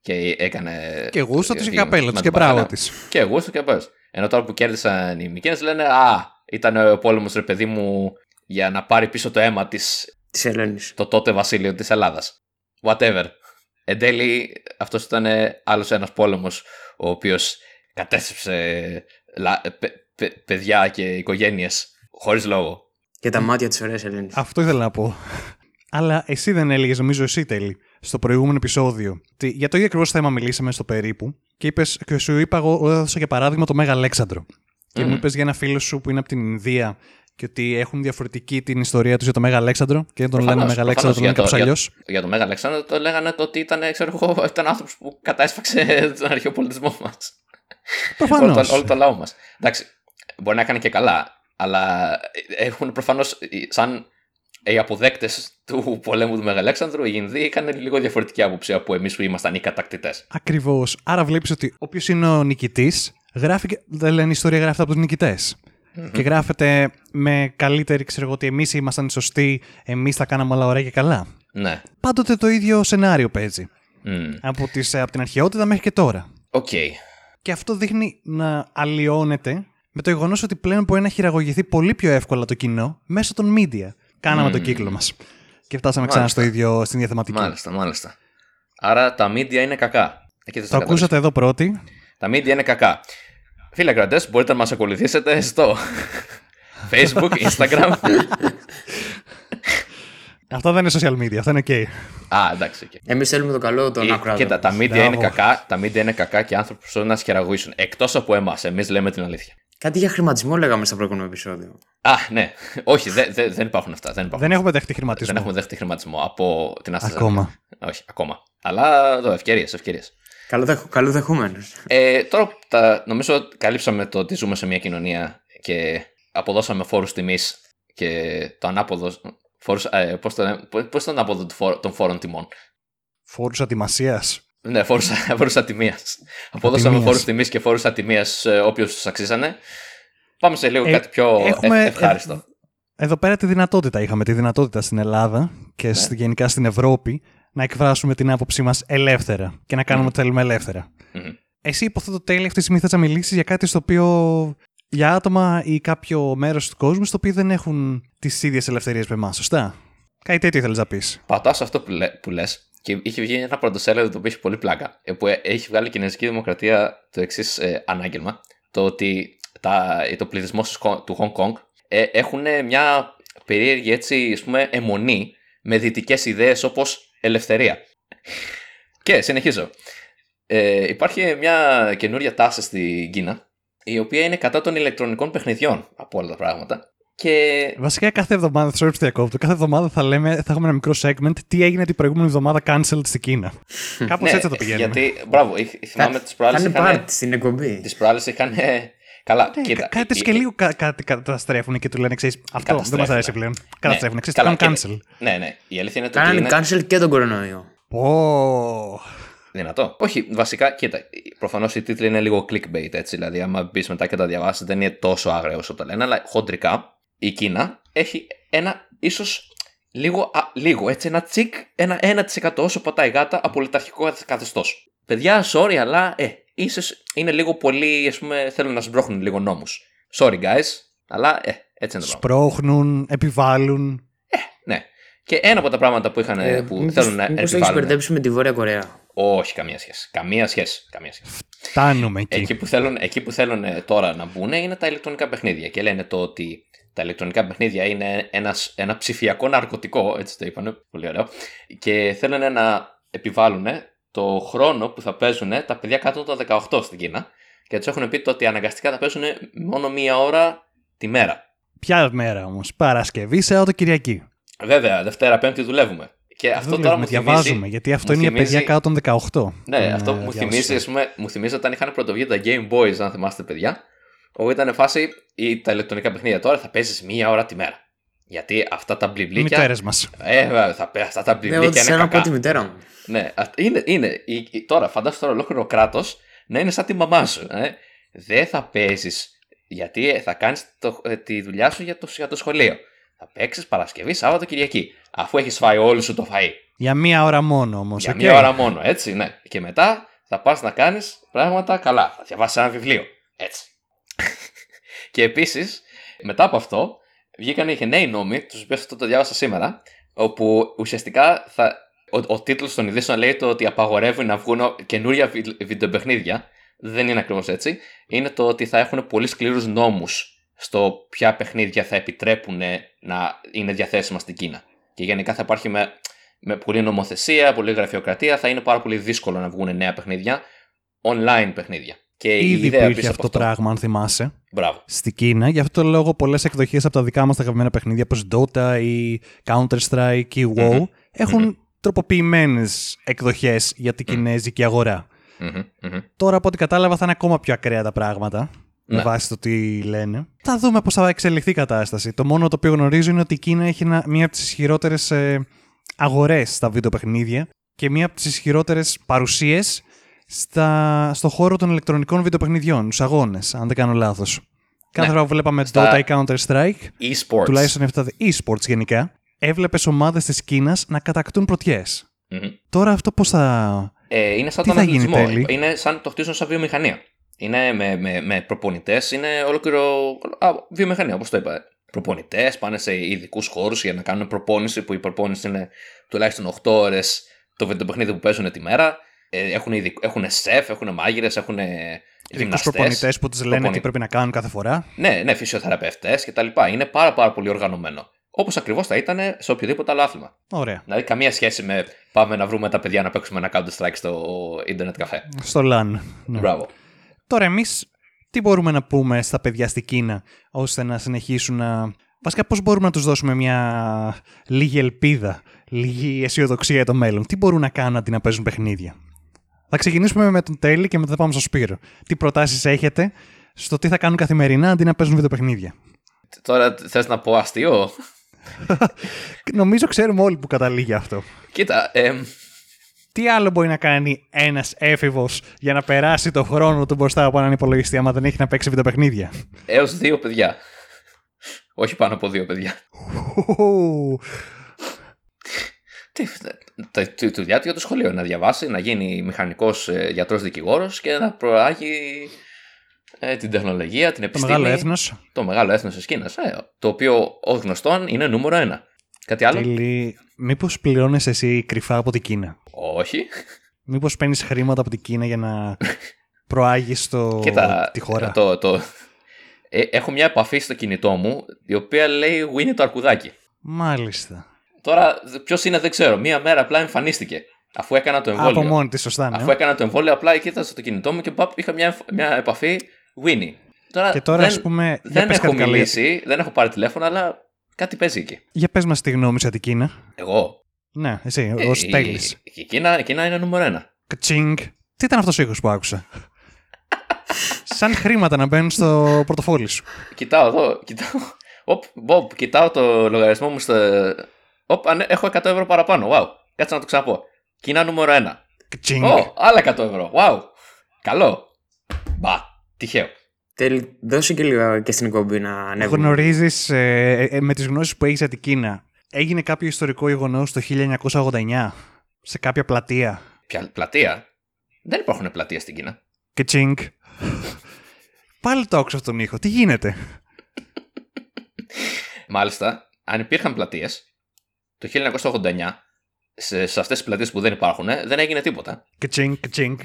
Και έκανε.
Και γούστο της
και-
και καπέλα
με
της
τον
και μπράβο
παρακαλώ.
της.
Και εγώ στο και πες. Ενώ τώρα που κέρδισαν οι Μικένες λένε Α, ήταν ο πόλεμος ρε παιδί μου για να πάρει πίσω το αίμα τη
Της Ελένης.
το τότε βασίλειο της Ελλάδας. Whatever. Εν τέλει, αυτός ήταν άλλος ένας πόλεμος ο οποίος κατέστρεψε λα- παι- παι- παιδιά και οικογένειες χωρίς λόγο.
Και τα μάτια της ωραίας Ελένης.
Αυτό ήθελα να πω. Αλλά εσύ δεν έλεγες, νομίζω εσύ τέλει, στο προηγούμενο επεισόδιο. Τι, για το ίδιο ακριβώς θέμα μιλήσαμε στο περίπου και, είπες, και σου είπα εγώ, έδωσα για παράδειγμα το Μέγα Αλέξανδρο. Και
Μμμ.
μου είπες για ένα φίλο σου που είναι από την Ινδία και ότι έχουν διαφορετική την ιστορία τους για το Μέγα Αλέξανδρο και δεν τον λένε
Προφανώς,
Μέγα Αλέξανδρο, τον λένε
προφανώς,
κάπω
για
αλλιώ.
Για τον Μέγα Αλέξανδρο το λέγανε το ότι ήταν, ξέρω εγώ, ήταν άνθρωπος που κατέσπαξε τον αρχαίο πολιτισμό μας.
Προφανώς.
όλο, το, όλο το λαό μας. Εντάξει, μπορεί να κάνει και καλά, αλλά έχουν προφανώς σαν οι αποδέκτες του πολέμου του Μεγαλέξανδρου, οι Ινδοί είχαν λίγο διαφορετική άποψη από εμείς που ήμασταν οι κατακτητές.
Ακριβώς. Άρα βλέπεις ότι όποιος είναι ο νικητής, γράφει. και- Δεν λένε η ιστορία γράφεται από τους νικητε Και γράφεται με καλύτερη, ξέρω εγώ, ότι εμείς ήμασταν οι σωστοί, εμείς τα κάναμε όλα ωραία και καλά.
Ναι.
Πάντοτε το ίδιο σενάριο παίζει.
Μμ.
Από, τις, από την αρχαιότητα μέχρι και τώρα.
Οκ.
Και αυτό δείχνει να αλλοιώνεται με το γεγονός ότι πλέον μπορεί να χειραγωγηθεί πολύ πιο εύκολα το κοινό μέσω των media. Κάναμε
Μμμ.
τον κύκλο μας. Και φτάσαμε ξανά
Μάλιστα.
στο ίδιο, στην ίδια θεματική.
Μάλιστα, μάλιστα. Άρα τα media είναι κακά. Εκεί θες
Το
να καταλήξω.
ακούσατε εδώ πρώτοι.
Τα media είναι κακά. Φίλοι ακροατές, μπορείτε να μας ακολουθήσετε στο Facebook, Instagram.
Αυτά δεν είναι social media, αυτά είναι ok.
Α, εντάξει. οκ.
Εμείς θέλουμε το καλό των
Ε,
ακροατών.
Κοίτα, τα media
Μπράβο.
είναι κακά, τα media είναι κακά και οι άνθρωποι προσπαθούν να χειραγωγήσουν. Εκτός από εμάς, εμείς λέμε την αλήθεια.
Κάτι για χρηματισμό λέγαμε στο προηγούμενο επεισόδιο.
Α, ναι. Όχι, δε- δε- δεν υπάρχουν αυτά. Δεν, υπάρχουν.
Δεν έχουμε δεχτεί χρηματισμό.
Δεν έχουμε δεχτεί χρηματισμό από την AstraZeneca.
Ακόμα.
Όχι, ακόμα. Αλλά εδώ, ευκαιρίες, ευκαιρίες.
Καλοδεχ... Καλοδεχούμενο.
Ε, τώρα τα, νομίζω καλύψαμε το ότι ζούμε σε μια κοινωνία και αποδώσαμε φόρους τιμής και το ανάποδο. Φόρους, ε, πώς, το, λέμε- πώς, πώς το ανάποδο του φόρ- των φόρων τιμών.
Φόρους ατιμασίας.
Ναι, φόρους, φόρους ατιμίας. Αποδώσαμε
Ατιμίας.
φόρους τιμής και φόρους ατιμίας ε, όποιους τους αξίζανε. Πάμε σε λίγο
Ε,
κάτι πιο
έχουμε-
ευ- ευχάριστο.
Εδώ πέρα τη δυνατότητα είχαμε, τη δυνατότητα στην Ελλάδα και στη- γενικά στην Ευρώπη να εκφράσουμε την άποψή μας ελεύθερα και να κάνουμε
Μμμ.
ό,τι θέλουμε ελεύθερα.
Μμμ.
Εσύ υποθέτω τέλει αυτή τη στιγμή θες να μιλήσεις για κάτι στο οποίο. για άτομα ή κάποιο μέρος του κόσμου στο οποίο δεν έχουν τις ίδιες ελευθερίες με εμάς, σωστά; Κάτι τέτοιο ήθελε να πεις.
Πατάω σε αυτό που, λέ, που λες και είχε βγει ένα πρωτοσέλιδο το οποίο έχει πολύ πλάκα. ε, Που ε, έχει βγάλει η Κινέζικη Δημοκρατία το εξής ε, ανάγγελμα. Το ότι τα, το πληθυσμό του Hong Kong ε, έχουν μια περίεργη έτσι, ας πούμε, αιμονή με δυτικές ιδέες όπως ελευθερία. Και συνεχίζω. Ε, υπάρχει μια καινούρια τάση στην Κίνα, η οποία είναι κατά των ηλεκτρονικών παιχνιδιών από όλα τα πράγματα. Και...
Βασικά κάθε εβδομάδα, sorry που διακόπτω, κάθε εβδομάδα θα, λέμε, θα έχουμε ένα μικρό segment τι έγινε την προηγούμενη εβδομάδα cancelled στην Κίνα. Κάπως
ναι,
έτσι θα το πηγαίνουμε.
Γιατί, μπράβο, θυμάμαι τις προάλλες.
Θα είναι part στην εκπομπή.
Τις προάλλες είχαν. Καλά,
ναι,
κοίτα.
Κάτι και λίγο κάτι καταστρέφουν και του λένε ξέρεις. Αυτό δεν μας αρέσει πλέον. Καταστρέφουν. Ξέρεις, κάνουν cancel.
Ναι, ναι. Η αλήθεια είναι ότι.
Κάνανε
είναι...
cancel και τον κορονοϊό.
Πω.
Δυνατό. Όχι, βασικά, κοίτα. Προφανώς οι τίτλοι είναι λίγο clickbait έτσι. Δηλαδή, άμα μπεις μετά και τα διαβάσεις, δεν είναι τόσο άγριο όσο το λένε. Αλλά χοντρικά η Κίνα έχει ένα ίσως λίγο, α, λίγο έτσι, ένα τσικ, ένα 1% όσο πατάει γάτα από λιταρχικό καθεστώς. Παιδιά, sorry, αλλά ε, ίσως είναι λίγο πολύ, ας πούμε, θέλουν να σμπρώχνουν λίγο νόμους. Sorry, guys, αλλά ε, έτσι είναι το
πράγμα. Σπρώχνουν, επιβάλλουν.
Ε, ναι. Και ένα από τα πράγματα που, είχαν, ε, που μήπως, θέλουν να
μήπως
επιβάλλουν.
το μπερδέψει με τη Βόρεια Κορέα;
Όχι, καμία σχέση. Καμία σχέση. Καμία σχέση.
Φτάνουμε εκεί.
Εκεί που θέλουν, εκεί που θέλουν τώρα να μπουν είναι τα ηλεκτρονικά παιχνίδια. Και λένε το ότι τα ηλεκτρονικά παιχνίδια είναι ένας, ένα ψηφιακό ναρκωτικό, έτσι το είπανε, πολύ ωραίο, και θέλουν να επιβάλλουν το χρόνο που θα παίζουν τα παιδιά κάτω από τα 18 στην Κίνα και τους έχουν πει το ότι αναγκαστικά θα παίζουν μόνο μία ώρα τη μέρα.
Ποια μέρα όμως, Παρασκευή, Κυριακή.
Βέβαια, Δευτέρα, Πέμπτη δουλεύουμε. Και αυτό
δουλεύουμε,
τώρα μου
διαβάζουμε,
θυμίζει,
γιατί αυτό είναι θυμίζει, για παιδιά κάτω των 18.
Ναι, αυτό μου θυμίζει, ας πούμε, μου θυμίζει όταν είχαν πρωτοβγεί τα Game Boys, αν θυμάστε παιδιά, όπου ήταν φάση ή τα ηλεκτρονικά παιχνίδια τώρα θα παίζεις μία ώρα τη μέρα. Γιατί αυτά τα μπλιμπλίκια.
Μητέρες μας.
Ε, βέβαια, θα, αυτά τα μπλιμπλίκια
είναι.
κακά.
από τη μητέρα μου.
Ναι, είναι. είναι. Τώρα, φαντάσου τώρα ολόκληρο κράτος να είναι σαν τη μαμά σου. Ε. Δεν θα παίζεις. Γιατί θα κάνεις ε, τη δουλειά σου για το, για το σχολείο. Θα παίξεις Παρασκευή, Σάββατο, Κυριακή. Αφού έχεις φάει όλο σου το φαΐ.
Για μία ώρα μόνο όμως.
Για
okay.
μία ώρα μόνο, έτσι, ναι. Και μετά θα πας να κάνεις πράγματα καλά. Θα διαβάσεις ένα βιβλίο. Έτσι. και επίσης, μετά από αυτό, βγήκαν είχε νέοι νόμοι, τους οποίου αυτό το διάβασα σήμερα, όπου ουσιαστικά θα, ο, ο τίτλος των ειδήσεων λέει το ότι απαγορεύουν να βγουν καινούρια βιντεοπαιχνίδια. Δεν είναι ακριβώς έτσι. Είναι το ότι θα έχουν πολύ σκληρούς νόμους στο ποια παιχνίδια θα επιτρέπουν να είναι διαθέσιμα στην Κίνα. Και γενικά θα υπάρχει με, με πολλή νομοθεσία, πολλή γραφειοκρατία. Θα είναι πάρα πολύ δύσκολο να βγουν νέα παιχνίδια, online παιχνίδια. Και
Ήδη
η ιδέα
υπήρχε αυτό το πράγμα, αν θυμάσαι.
Μπράβο.
Στη Κίνα. Γι' αυτό το λόγο πολλές εκδοχές από τα δικά μας τα αγαπημένα παιχνίδια, όπως Dota ή Counter-Strike ή WoW, mm-hmm. έχουν mm-hmm. τροποποιημένες εκδοχές για την mm-hmm. κινέζικη αγορά.
Mm-hmm.
Τώρα, από ό,τι κατάλαβα, θα είναι ακόμα πιο ακραία τα πράγματα. Ναι. Με βάση το τι λένε. Θα δούμε πώς θα εξελιχθεί η κατάσταση. Το μόνο το οποίο γνωρίζω είναι ότι η Κίνα έχει μία από τις ισχυρότερες ε, αγορές στα βίντεο παιχνίδια και μία από τις ισχυρότερες παρουσίες στα, στο χώρο των ηλεκτρονικών βιντεοπαιχνιδιών, στου αγώνες, αν δεν κάνω λάθος. Κάθε ναι. φορά που βλέπαμε
Στα...
Dota ή Counter-Strike,
e-sports.
τουλάχιστον αυτά e-sports γενικά, έβλεπες ομάδες της Κίνας να κατακτούν πρωτιές.
Mm-hmm.
Τώρα αυτό πώς θα.
Ε, είναι σαν
Τι
τον
θα γίνει
αθλητισμό.
τέλει;
Είναι σαν το χτίζουν σαν βιομηχανία. Είναι με, με, με προπονητές, είναι ολόκληρο. Α, βιομηχανία, όπως το είπα. Προπονητές πάνε σε ειδικούς χώρους για να κάνουν προπόνηση, που η προπόνηση είναι τουλάχιστον 8 ώρες το βιντεοπαιχνίδι που παίζουν τη μέρα. Ε, έχουν, ειδικ... έχουν σεφ, έχουν μάγειρες, έχουν
Ειδικούς προπονητές που τους λένε
Προπονη-
τι πρέπει να κάνουν κάθε φορά.
Ναι, ναι, φυσιοθεραπευτές κτλ. Είναι πάρα, πάρα πολύ οργανωμένο. Όπως ακριβώς θα ήταν σε οποιοδήποτε άλλο άθλημα.
Ωραία.
Δηλαδή, καμία σχέση με πάμε να βρούμε τα παιδιά να παίξουμε ένα Counter-Strike στο Ιντερνετ καφέ.
Στο LAN. Ναι.
Μπράβο.
Τώρα, εμείς τι μπορούμε να πούμε στα παιδιά στη Κίνα ώστε να συνεχίσουν να. Βασικά, πώς μπορούμε να τους δώσουμε μια λίγη ελπίδα, λίγη αισιοδοξία για το μέλλον; Τι μπορούν να κάνουν αντί να παίζουν παιχνίδια; Θα ξεκινήσουμε με τον Τέλη και μετά θα πάμε στο Σπύρο. Τι προτάσεις έχετε στο τι θα κάνουν καθημερινά αντί να παίζουν βιντεοπαιχνίδια;
Τώρα θες να πω αστείο;
Νομίζω ξέρουμε όλοι που καταλήγει αυτό.
Κοίτα, ε,
Τι άλλο μπορεί να κάνει ένας έφηβος για να περάσει το χρόνο του μπροστά από έναν υπολογιστή, άμα δεν έχει να παίξει βιντεοπαιχνίδια;
έως δύο παιδιά. Όχι πάνω από δύο παιδιά. Τι, τα- τη δουλειά του για το σχολείο. Να διαβάσει, να γίνει μηχανικός γιατρός δικηγόρος και να προάγει ε, την τεχνολογία, την
το
επιστήμη.
μεγάλο έθνος.
Το μεγάλο έθνος της Κίνας. Ε, το οποίο ως γνωστόν είναι νούμερο ένα. Κάτι άλλο;
Τέλει, μήπως πληρώνεις εσύ κρυφά από την Κίνα;
Όχι.
Μήπως παίρνεις χρήματα από την Κίνα για να προάγεις το...
Κοίτα,
τη χώρα;
Το, το, Ε, έχω μια επαφή στο κινητό μου η οποία λέει Winnie το αρκουδάκι.
Μάλιστα.
Τώρα, ποιος είναι δεν ξέρω. Μία μέρα απλά εμφανίστηκε. Αφού έκανα το εμβόλιο.
Από μόνη της, σωστά. Ναι.
Αφού έκανα το εμβόλιο, απλά κοίταζα το κινητό μου και παπ, είχα μια, μια επαφή Winnie. Τώρα,
και τώρα,
δεν,
ας πούμε.
δεν έχω μιλήσει, δεν έχω πάρει τηλέφωνο, αλλά κάτι παίζει εκεί.
Για πες μας τη γνώμη σου για την Κίνα.
Εγώ.
Ναι, εσύ, ω ε, τέλει.
Η, Κίνα, η Κίνα είναι νούμερο ένα.
Κτσίνγκ. Τι ήταν αυτός ο ήχος που άκουσα; Σαν χρήματα να μπαίνουν στο πορτοφόλι σου.
Κοιτάω εδώ. Κοιτάω. Οπ, Μπομπ, κοιτάω το λογαριασμό μου στο. Οπ, ναι, έχω 100 ευρώ παραπάνω. Wow. Κάτσε να το ξαναπώ. Κίνα νούμερο 1.
Κτσίνγκ.
Oh, άλλα 100 ευρώ. Wow. Καλό. Μπα. Τυχαίο.
Τέλει, δώσε και λίγο και στην εκπομπή να ανέβουμε.
Γνωρίζεις ε, ε, με τις γνώσεις που έχεις για την Κίνα, έγινε κάποιο ιστορικό γεγονός το 1989 σε κάποια πλατεία;
Ποια πλατεία; Δεν υπάρχουν πλατεία στην Κίνα.
Και τσίνκ. Πάλι το άκουσα αυτόν τον ήχο. Τι γίνεται;
Μάλιστα, αν υπήρχαν πλατείες το 1989, σε, σε αυτές τις πλατείες που δεν υπάρχουν, δεν έγινε τίποτα.
Κτσίνκ, κτσίνκ.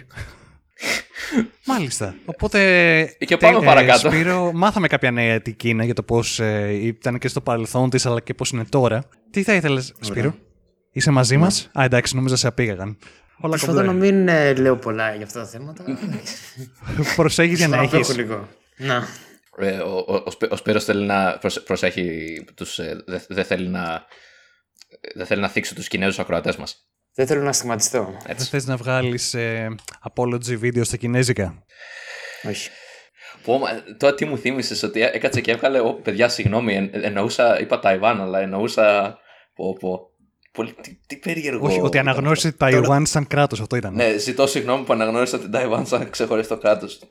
Μάλιστα. Οπότε.
Και πάμε τε, παρακάτω.
Ε, Σπύρο, μάθαμε κάποια νέα για την Κίνα για το πώς ε, ήταν και στο παρελθόν της, αλλά και πώς είναι τώρα. Τι θα ήθελες, Σπύρο, Είσαι μαζί μας; Α, εντάξει, νόμιζα σε απήγαγαν.
Όλα Προσπαθώ να μην ε, λέω πολλά για αυτά τα θέματα.
Προσέχεις για να έχεις.
λίγο. Να.
Ε, ο, ο, ο Σπύρος θέλει να προσέχει, τους, ε, δεν δε θέλει να, δεν θέλει να θίξει τους Κινέζους ακροατές μας.
Δεν θέλω να στιγματιστώ.
Δεν θες να βγάλεις ε, apology βίντεο στα κινέζικα;
Όχι.
Πω, τώρα τι μου θύμισες ότι έκατσε και έβγαλε. Ο, παιδιά, συγγνώμη, εν, εννοούσα. Είπα Ταϊβάν, αλλά εννοούσα. Πω, πω. Πολύ, τι, τι περίεργο.
Όχι, ότι αναγνώρισε Ταϊβάν τώρα... σαν κράτος, αυτό ήταν.
Ναι, ζητώ συγγνώμη που αναγνώρισα την Ταϊβάν σαν ξεχωριστό κράτος.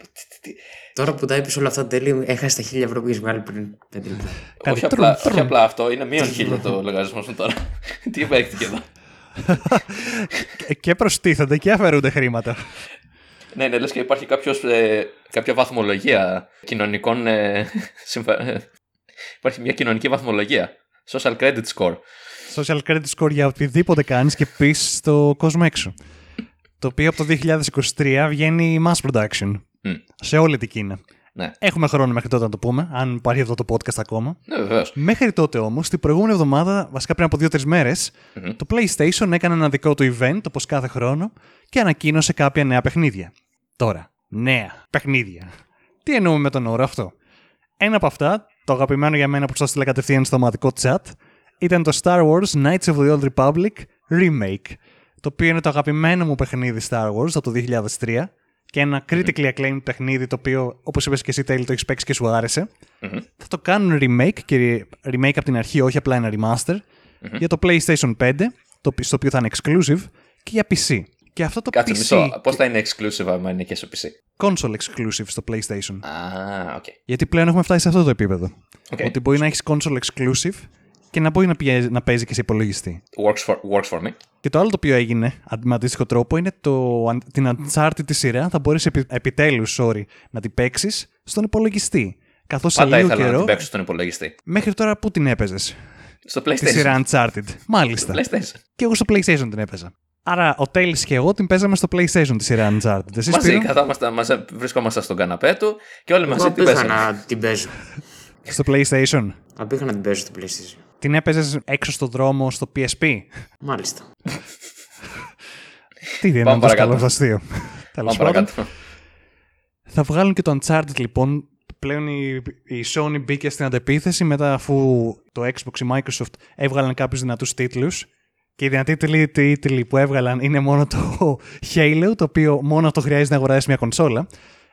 Τώρα που τα είπες όλα αυτά τέλειο, έχασε τα χίλια ευρώ που έχει βγάλει πριν πέντε λεπτά.
όχι, απλά, όχι απλά αυτό, είναι μείον χίλια το λογαριασμό μου τώρα. τι παίχτηκε εδώ;
και προστίθενται και αφαιρούνται χρήματα.
Ναι, ναι, λες και υπάρχει κάποιος, ε, κάποια βαθμολογία κοινωνικών... Ε, υπάρχει μια κοινωνική βαθμολογία. Social credit score.
Social credit score για οτιδήποτε κάνεις και πεις στο κόσμο έξω. το οποίο από το 2023 βγαίνει mass production. Σε όλη την Κίνα.
Ναι.
Έχουμε χρόνο μέχρι τότε να το πούμε, αν υπάρχει αυτό το podcast ακόμα.
Ναι, βεβαίως.
Μέχρι τότε όμως, την προηγούμενη εβδομάδα, βασικά πριν από δύο-τρεις το PlayStation έκανε ένα δικό του event, όπως κάθε χρόνο, και ανακοίνωσε κάποια νέα παιχνίδια. Τώρα, νέα παιχνίδια. Τι εννοούμε με τον όρο αυτό; Ένα από αυτά, το αγαπημένο για μένα που σας έστειλα κατευθείαν στο ομαδικό chat, ήταν το Star Wars Knights of the Old Republic Remake. Το οποίο είναι το αγαπημένο μου παιχνίδι Star Wars από το 2003 και ένα critically acclaimed παιχνίδι το οποίο, όπως είπες και εσύ, Τέλη, το έχεις παίξει και σου άρεσε. Θα το κάνουν remake και remake από την αρχή, όχι απλά ένα remaster, για το PlayStation 5, το, στο οποίο θα είναι exclusive, και για PC. Και αυτό το
Κάτσε
PC...
μισό, πώς θα είναι exclusive άμα είναι και στο PC.
Console exclusive στο PlayStation.
Ah, okay.
Γιατί πλέον έχουμε φτάσει σε αυτό το επίπεδο. Okay. Ότι μπορεί να έχεις console exclusive και να μπορεί να, πιέζει, να παίζει και σε υπολογιστή.
Works for, works for me.
Και το άλλο το οποίο έγινε με αντίστοιχο τρόπο είναι το, την Uncharted τη σειρά θα μπορείς επι, επιτέλους να την παίξεις στον υπολογιστή. Καθώς σε λίγο
ήθελα
καιρό.
να την παίξω στον υπολογιστή.
Μέχρι τώρα πού την έπαιζες;
Στο PlayStation.
Τη σειρά Uncharted. Μάλιστα.
PlayStation.
Και εγώ στο PlayStation την έπαιζα. Άρα ο Τέλης και εγώ την παίζαμε στο PlayStation τη σειρά Uncharted. Εσείς
μαζί καθόμαστε, μαζί, βρισκόμαστε στον καναπέ του και όλοι μαζί την παίζαμε.
να την παίζω.
στο PlayStation;
Απήχα να την παίζω στο PlayStation.
Την έπαιζες έξω στο δρόμο στο PSP.
Μάλιστα.
Τι είναι αυτός το καλό αστείο. Τέλος πάντων. Θα βγάλουν και το Uncharted λοιπόν. Πλέον η, η Sony μπήκε στην αντεπίθεση μετά αφού το Xbox και η Microsoft έβγαλαν κάποιους δυνατούς τίτλους. Και οι δυνατοί τίτλοι που έβγαλαν είναι μόνο το Halo, το οποίο μόνο αυτό χρειάζεται να αγοράσει μια κονσόλα.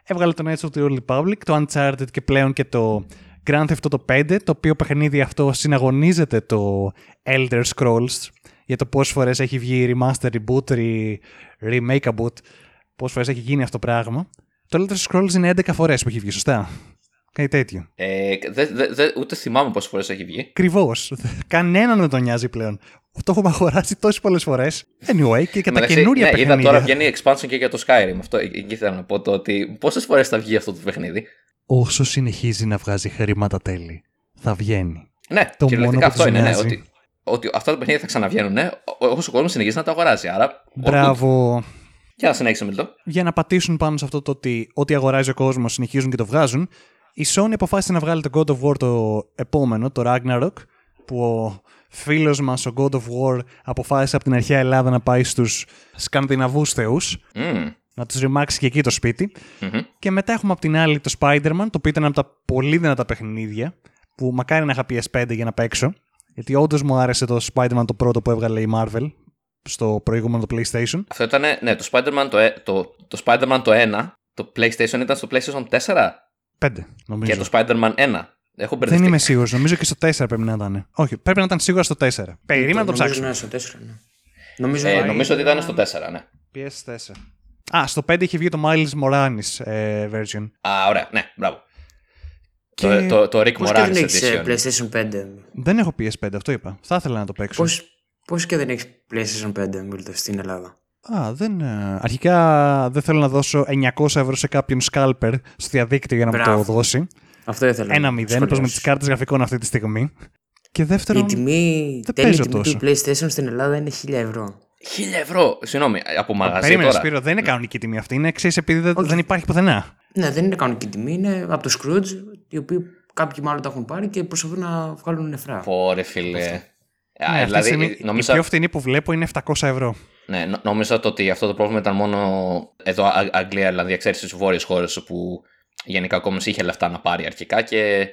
Έβγαλε το Knights of the Old Republic, το Uncharted και πλέον και το Grand Theft Auto 5, το οποίο παιχνίδι αυτό συναγωνίζεται το Elder Scrolls για το πόσες φορές έχει βγει remaster, reboot, re, remake, boot, πόσες φορές έχει γίνει αυτό το πράγμα. Το Elder Scrolls είναι 11 φορές που έχει βγει, σωστά; Κάτι τέτοιο.
Ε, δε, δε, δε, ούτε θυμάμαι πόσες φορές έχει βγει.
Ακριβώς. Κανέναν δεν τον νοιάζει πλέον. Το έχουμε αγοράσει τόσες πολλές φορές. Anyway, και για τα καινούρια
ναι,
παιχνίδια.
Είδα τώρα βγαίνει expansion και για το Skyrim. Αυτό εκεί ήθελα να πω το ότι πόσες φορές θα βγει αυτό το παιχνίδι
όσο συνεχίζει να βγάζει χρήματα τέλη, θα βγαίνει.
Ναι, το μόνο που αυτό είναι, ναι, ότι, ότι αυτά τα παιχνίδια θα ξαναβγαίνουν, ναι, όσο ο κόσμος συνεχίζει να τα αγοράζει. Άρα,
Μπράβο.
Για να συνέχισε, Μιλτό.
Για να πατήσουν πάνω σε αυτό το ότι ό,τι αγοράζει ο κόσμος συνεχίζουν και το βγάζουν, Η Sony αποφάσισε να βγάλει το God of War το επόμενο, το Ragnarok, που ο φίλος μας, ο God of War, αποφάσισε από την αρχαία Ελλάδα να πάει στους σκανδιναβούς θεούς,
Mm.
Να τους ρημάξει και εκεί το σπιτι Και μετά έχουμε από την άλλη το Spider-Man, το οποίο ήταν από τα πολύ δυνατά παιχνίδια, που μακάρι να είχα PS5 για να παίξω, γιατί όντως μου άρεσε το Spider-Man το πρώτο που έβγαλε η Marvel στο προηγούμενο το PlayStation.
Αυτό ήταν, ναι, το Spider-Man το, ε- το, το, Spider-Man το 1, το PlayStation ήταν στο PlayStation 4
5, νομίζω.
και το Spider-Man 1. Έχω
Δεν
μπερδευτεί.
είμαι σίγουρος. Νομίζω και στο 4 πρέπει να ήταν. Όχι, πρέπει να ήταν σίγουρα στο 4. Περίμενα να το
Νομίζω
ψάξω.
να είναι στο 4, ναι. Νομίζω,
Ε,
να-
νομίζω ότι ήταν στο 4, ναι.
PS4. Α, στο 5 είχε βγει το Miles Morales ε, version.
Α, ωραία, ναι, μπράβο.
Και
Το, το, το Rick
Πώς και δεν
Moranis
έχεις ε,
Edition.
PlayStation 5.
δεν έχω PS5, αυτό είπα. Θα ήθελα να το παίξω.
Πώς, πώς και δεν έχεις PlayStation 5 Μίλτο, στην Ελλάδα;
Α, δεν. ε, Αρχικά δεν θέλω να δώσω 900 ευρώ σε κάποιον scalper στο διαδίκτυο για να μου
Μπράβο.
το δώσει.
Αυτό ήθελα.
Ένα
να
μηδέν, όπως με
σχολιάσεις.
τις κάρτες γραφικών αυτή τη στιγμή. Και δεύτερον,
Η τιμή,
δεν
τέλη
παίζω
τιμή
τόσο.
του PlayStation στην Ελλάδα είναι 1000 ευρώ.
1000 ευρώ, συγγνώμη, από μαγαζί
περίμενε
τώρα.
Σπύρο, δεν είναι κανονική τιμή αυτή. Είναι εξής επειδή δεν, δεν υπάρχει πουθενά.
Ναι, δεν είναι κανονική τιμή, είναι από το Scrooge, οι οποίοι κάποιοι μάλλον τα έχουν πάρει και προσπαθούν να βγάλουν νεφρά.
Πόρε, φίλε. Α,
Ναι, αυτή τη
δηλαδή,
στιγμή
νόμιζα,
Η πιο φθηνή που βλέπω είναι 700 ευρώ.
ναι, νο- νόμιζα το ότι αυτό το πρόβλημα ήταν μόνο εδώ, Α- Αγγλία, δηλαδή εξαίρεση στις βόρειες χώρες, όπου γενικά ο κόμμα είχε λεφτά να πάρει αρχικά και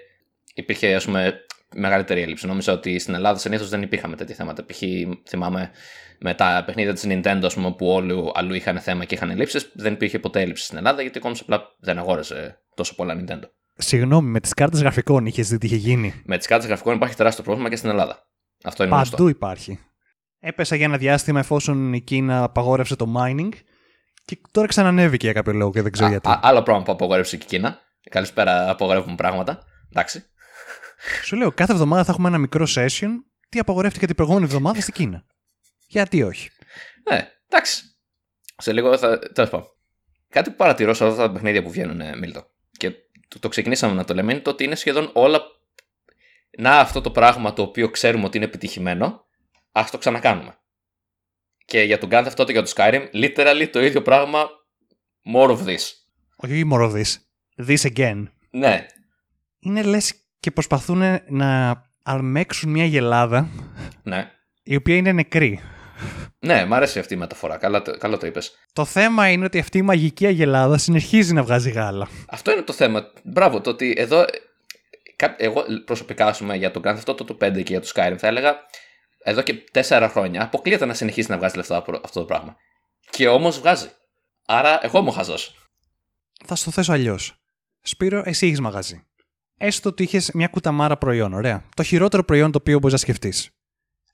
υπήρχε, ας πούμε, μεγαλύτερη έλλειψη. Νόμιζα ότι στην Ελλάδα συνήθως δεν υπήρχαμε τέτοια θέματα. Π.χ. θυμάμαι με τα παιχνίδια της Nintendo, ας πούμε, που όλοι αλλού είχαν θέμα και είχαν ελλείψεις, δεν υπήρχε ποτέ έλλειψη στην Ελλάδα γιατί ο κόμμα απλά δεν αγόρασε τόσο πολλά Nintendo.
Συγγνώμη, με τις κάρτες γραφικών είχες δει τι είχε γίνει;
Με τις κάρτες γραφικών υπάρχει τεράστιο πρόβλημα και στην Ελλάδα. Αυτό είναι
Παντού
γνωστό.
υπάρχει. Έπεσε για ένα διάστημα εφόσον η Κίνα απαγόρευσε το mining και τώρα ξανανέβηκε για κάποιο λόγο και δεν ξέρω
Α,
γιατί.
α, άλλο πράγμα που απογορεύσε και η Κίνα. Καλησπέρα, απογορεύουμε πράγματα. Εντάξει.
Σου λέω, κάθε εβδομάδα θα έχουμε ένα μικρό session. Τι απαγορεύτηκε την προηγούμενη εβδομάδα στην Κίνα; Γιατί όχι;
Ναι, εντάξει. Σε λίγο θα. Τέλος πάντων. Κάτι που παρατηρώ σε αυτά τα παιχνίδια που βγαίνουν, ε, Μίλτο, και το, το ξεκινήσαμε να το λέμε, είναι το ότι είναι σχεδόν όλα. Να αυτό το πράγμα το οποίο ξέρουμε ότι είναι επιτυχημένο, ας το ξανακάνουμε. Και για τον Grand Theft Auto και για το Skyrim, literally το ίδιο πράγμα, more of this.
Όχι μόνο this. This again.
Ναι,
Είναι λες και προσπαθούν να αρμέξουν μια γελάδα
ναι.
η οποία είναι νεκρή.
Ναι, μ' αρέσει αυτή η μεταφορά. Καλά, το- καλά το είπες.
Το θέμα είναι ότι αυτή η μαγική αγελάδα συνεχίζει να βγάζει γάλα.
Αυτό είναι το θέμα. Μπράβο, το ότι εδώ. ε, κα- Εγώ προσωπικά, ας πούμε, για τον Grand Theft Auto το 5 και για το Skyrim, θα έλεγα εδώ και 4 χρόνια αποκλείεται να συνεχίσει να βγάζει λεφτά από αυτό το πράγμα. Και όμως βγάζει. Άρα, εγώ είμαι ο χαζό.
Θα στο θέσω αλλιώς. Σπύρο, εσύ έχεις μαγαζί. Έστω ότι είχες μια κουταμάρα προϊόν, ωραία. Το χειρότερο προϊόν το οποίο μπορείς να σκεφτείς.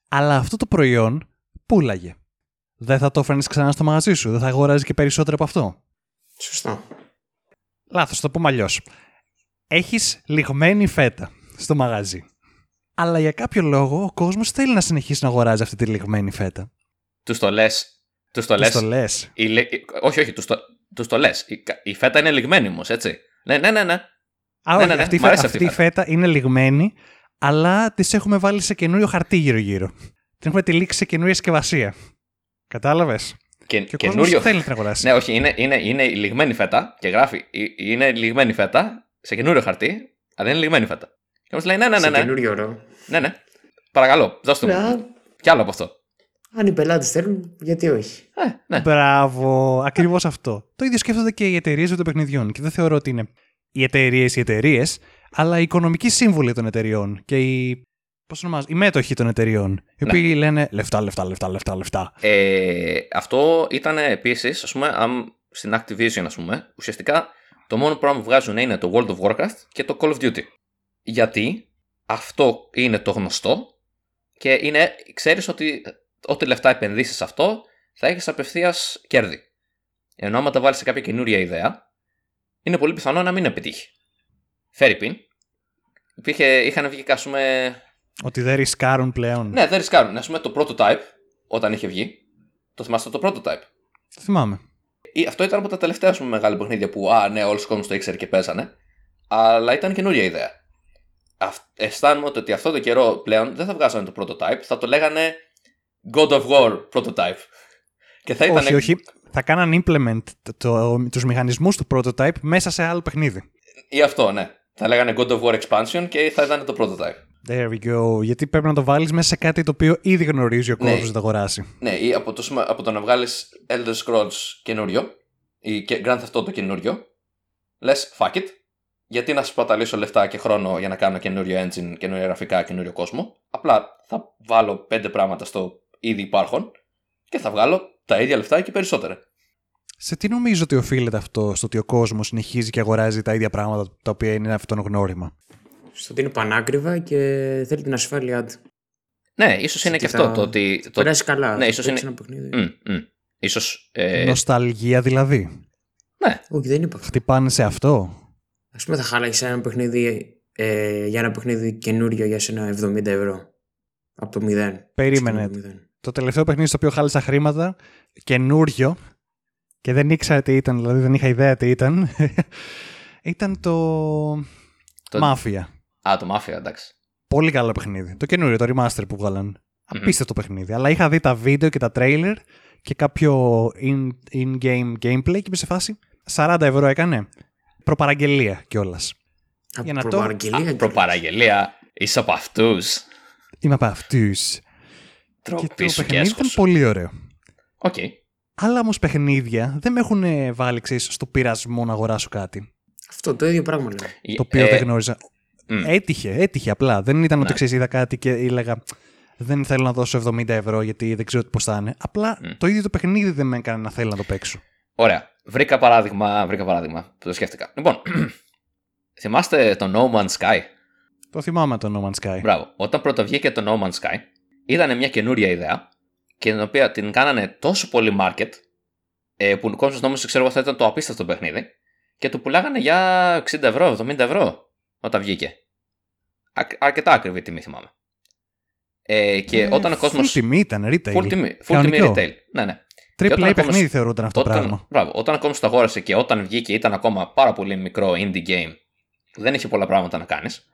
Αλλά αυτό το προϊόν πούλαγε. Δεν θα το έφερνες ξανά στο μαγαζί σου, δεν θα αγοράζεις και περισσότερο από αυτό.
Σωστά.
Λάθος, το πούμε αλλιώς. Έχεις λιγμένη φέτα στο μαγαζί. Αλλά για κάποιο λόγο ο κόσμος θέλει να συνεχίσει να αγοράζει αυτή τη λιγμένη φέτα.
Τους το λες. Τους το λες.
Πώς το λες.
Όχι, όχι, τους το, τους το λες. Η, κα- η φέτα είναι λιγμένη όμως, έτσι. Ναι, ναι, ναι, ναι.
Α,
Ναι,
όχι,
ναι, ναι,
αυτή, η
μ'
φέτα,
αρέσει αυτή
αυτή
η
η φέτα είναι λιγμένη, αλλά τη έχουμε βάλει σε καινούριο χαρτί γύρω-γύρω. Την έχουμε τυλίξει σε καινούρια συσκευασία. Κατάλαβες;
Και,
Και ο κόσμος
καινούριο.
θέλει να την αγοράσει.
Ναι, όχι, είναι, είναι, είναι η λιγμένη φέτα και γράφει. «Ε- Είναι λιγμένη φέτα σε καινούριο χαρτί, αλλά είναι λιγμένη φέτα. Και όμω λέει ναι, ναι, ναι,
Σε
ναι.
καινούριο ώρο.
Ναι, ναι. Παρακαλώ, δώστε μου.
Ναι,
Κι άλλο από αυτό.
αν οι πελάτες θέλουν, γιατί όχι.
Ε, ναι.
Μπράβο, ακριβώς αυτό. Το ίδιο σκέφτονται και οι εταιρείες των παιχνιδιών. Και δεν θεωρώ ότι είναι οι εταιρείες οι εταιρείες, αλλά οι οικονομικοί σύμβουλοι των εταιρεών και οι. Πώς το ονομάζω, οι μέτοχοι των εταιρεών. Οι
Ναι.
οποίοι λένε λεφτά, λεφτά, λεφτά, λεφτά, λεφτά.
Ε, αυτό ήταν επίσης, ας πούμε, αν, στην Activision, ας πούμε, ουσιαστικά το μόνο πράγμα που βγάζουν είναι το World of Warcraft και το Call of Duty. Γιατί αυτό είναι το γνωστό και είναι, ξέρεις ότι ό,τι λεφτά επενδύσεις σε αυτό θα έχεις απευθείας κέρδη. Ενώ άμα τα βάλεις σε κάποια καινούρια ιδέα, είναι πολύ πιθανό να μην επιτύχει. Φέρει πιν. Υπήρχε, είχαν βγει, ας πούμε,
Ότι δεν ρισκάρουν πλέον.
ναι, δεν ρισκάρουν. Α πούμε το prototype, όταν είχε βγει. Το θυμάστε το prototype.
Το θυμάμαι.
Ή- Αυτό ήταν από τα τελευταία ας πούμε, μεγάλα παιχνίδια που, α, ναι, όλος ο κόσμος το ήξερε και παίζανε. Αλλά ήταν καινούρια ιδέα. Αυ- αισθάνομαι ότι αυτό το καιρό πλέον δεν θα βγάζανε το prototype, θα το λέγανε God of War prototype. Και θα ήταν.
Όχι, όχι. Θα κάναν implement το, το, τους μηχανισμούς του prototype μέσα σε άλλο παιχνίδι.
Ή αυτό, ναι. Θα λέγανε God of War Expansion και θα ήταν το prototype.
There we go. Γιατί πρέπει να το βάλεις μέσα σε κάτι το οποίο ήδη γνωρίζει ο
Ναι.
κόσμος να το αγοράσει.
Ναι, ή από το, σημα- από το να βγάλεις Elder Scrolls καινούριο ή και Grand Theft Auto καινούριο, λες fuck it. Γιατί να σπαταλήσω λεφτά και χρόνο για να κάνω καινούριο engine, καινούρια γραφικά, καινούριο κόσμο. Απλά θα βάλω πέντε πράγματα στο ήδη υπάρχον και θα βγάλω τα ίδια λεφτά και περισσότερα.
Σε τι νομίζω ότι οφείλεται αυτό, στο ότι ο κόσμος συνεχίζει και αγοράζει τα ίδια πράγματα τα οποία είναι αυτονογνώριμα.
Στο ότι είναι πανάκριβα και θέλει την ασφάλειά του.
Ναι, ίσως είναι και
Τι
αυτό
θα-
το ότι. Το...
Περάσει καλά.
Ναι,
θα
ίσως
παίξει
είναι-
ένα παιχνίδι.
Μμ, μμ. Ίσως, ε,
Νοσταλγία δηλαδή.
ναι,
Όχι, δεν είπα αυτό.
Χτυπάνε σε αυτό.
Α πούμε, θα χάλαγε ένα παιχνίδι ε, για ένα παιχνίδι καινούριο για σένα 70 ευρώ. Από το 0.
Περίμενε.
Στο 0.
Το τελευταίο παιχνίδι στο οποίο χάλασα χρήματα, καινούριο, και δεν ήξερα τι ήταν, δηλαδή δεν είχα ιδέα τι ήταν, ήταν το,
Το-
Μάφια.
Α, το Mafia, εντάξει.
Πολύ καλό παιχνίδι. Το καινούριο, το remaster που βγάλαν. Απίστευτο παιχνίδι. Αλλά είχα δει τα βίντεο και τα τρέιλερ και κάποιο in- in-game gameplay και είμαι σε φάση 40 ευρώ έκανε. Προπαραγγελία κιόλας.
Από
Για να το-
προπαραγγελία και-
Προπαραγγελία, είσαι από αυτούς.
Είμαι από αυτούς. Και
Τροπή
το
σου και
παιχνίδι ήταν
έσχο.
πολύ ωραίο.
Οκ.
Άλλα όμως παιχνίδια δεν με έχουν βάλει ξέρεις, στο πειρασμό να αγοράσω κάτι.
Αυτό το ίδιο πράγμα λέω.
Το οποίο
Ε,
δεν γνώριζα.
μ.
Έτυχε, έτυχε απλά. Δεν ήταν ότι
Ναι.
ξέρεις, είδα κάτι και έλεγα Δεν θέλω να δώσω 70 ευρώ γιατί δεν ξέρω πώς θα είναι. Απλά
Μ.
το ίδιο το παιχνίδι δεν με έκανε να θέλω να το παίξω.
Ωραία. Βρήκα παράδειγμα, βρήκα παράδειγμα που το σκέφτηκα. Λοιπόν, θυμάστε το No Man's Sky;
Το θυμάμαι το No Man's Sky.
Μπράβο. Όταν πρώτα βγήκε το No Man's Sky, ήταν μια καινούρια ιδέα και την οποία την κάνανε τόσο πολύ market ε, που ο κόσμος νόμιζε ξέρω εγώ θα ήταν το απίστευτο παιχνίδι και το πουλάγανε για 60 ευρώ, 70 ευρώ όταν βγήκε. Α, αρκετά ακριβή τιμή θυμάμαι. Ε, και
Ε,
όταν ο κόσμο.
Full τιμή ήταν, retail.
Full τιμή, full τιμή
Κανονικό.
retail. Ναι, ναι.
Triple
Και όταν
A
ακόμα
παιχνίδι
σου-
θεωρούνταν αυτό το
Όταν,
πράγμα.
μπράβο, όταν ο κόσμος το αγόρασε και όταν βγήκε ήταν ακόμα πάρα πολύ μικρό indie game, δεν είχε πολλά πράγματα να κάνεις.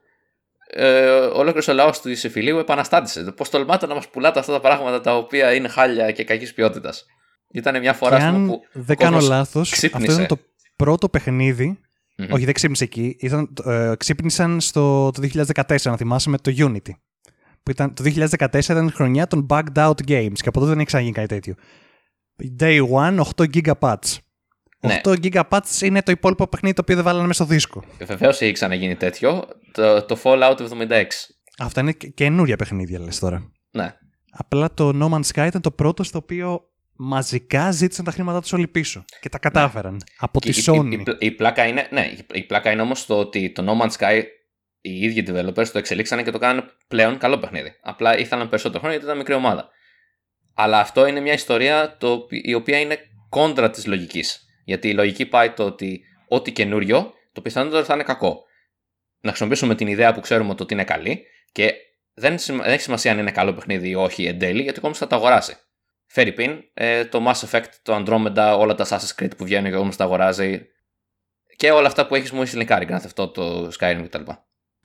Ε, Ολόκληρος ο λαός του Ισεφιλίου επαναστάτησε. Πώς τολμάτε να μας πουλάτε αυτά τα πράγματα τα οποία είναι χάλια και κακής ποιότητας. Ήταν μια φορά
Και
ας πούμε,
αν
που.
δεν
ο κόσμος
κάνω λάθο,
ξύπνησε.
αυτό ήταν το πρώτο παιχνίδι.
Μμμ.
Όχι, δεν ξύπνησε εκεί. Ήταν, ε, ξύπνησαν στο το 2014, να θυμάσαι, με το Unity. Που ήταν, το 2014 ήταν η χρονιά των Bugged Out Games και από τότε δεν έχει ξαναγίνει κάτι τέτοιο. Day 1, 8 GB patch.
Ναι.
8 GB patch είναι το υπόλοιπο παιχνίδι το οποίο δεν βάλανε μέσα στο δίσκο.
Βεβαίως έχει ξαναγίνει τέτοιο. Το, το Fallout 76.
Αυτά είναι και- καινούρια παιχνίδια, λες τώρα.
Ναι.
Απλά το No Man's Sky ήταν το πρώτο στο οποίο μαζικά ζήτησαν τα χρήματά τους όλοι πίσω. Και τα κατάφεραν. Από
Και
τη
η,
Sony.
η, η, η πλάκα είναι, ναι, η, η πλάκα είναι όμως το ότι το No Man's Sky οι ίδιοι developers το εξελίξανε και το κάνανε πλέον καλό παιχνίδι. Απλά ήθελαν περισσότερο χρόνο γιατί ήταν μικρή ομάδα. Αλλά αυτό είναι μια ιστορία το, οπι- η οποία είναι κόντρα της λογικής. Γιατί η λογική πάει το ότι ό,τι καινούριο το πιθανότερο θα είναι κακό. Να χρησιμοποιήσουμε την ιδέα που ξέρουμε το ότι είναι καλή και δεν, σημα- δεν έχει σημασία αν είναι καλό παιχνίδι ή όχι εν τέλει, γιατί ο κόσμος θα το αγοράσει. Φέρει πιν, ε, το Mass Effect, το Andromeda, όλα τα Assassin's Creed που βγαίνουν και ο κόσμος τα αγοράζει. Και όλα αυτά που έχεις μου έχεις λινκάρει, Grand Theft Auto, το Skyrim κτλ.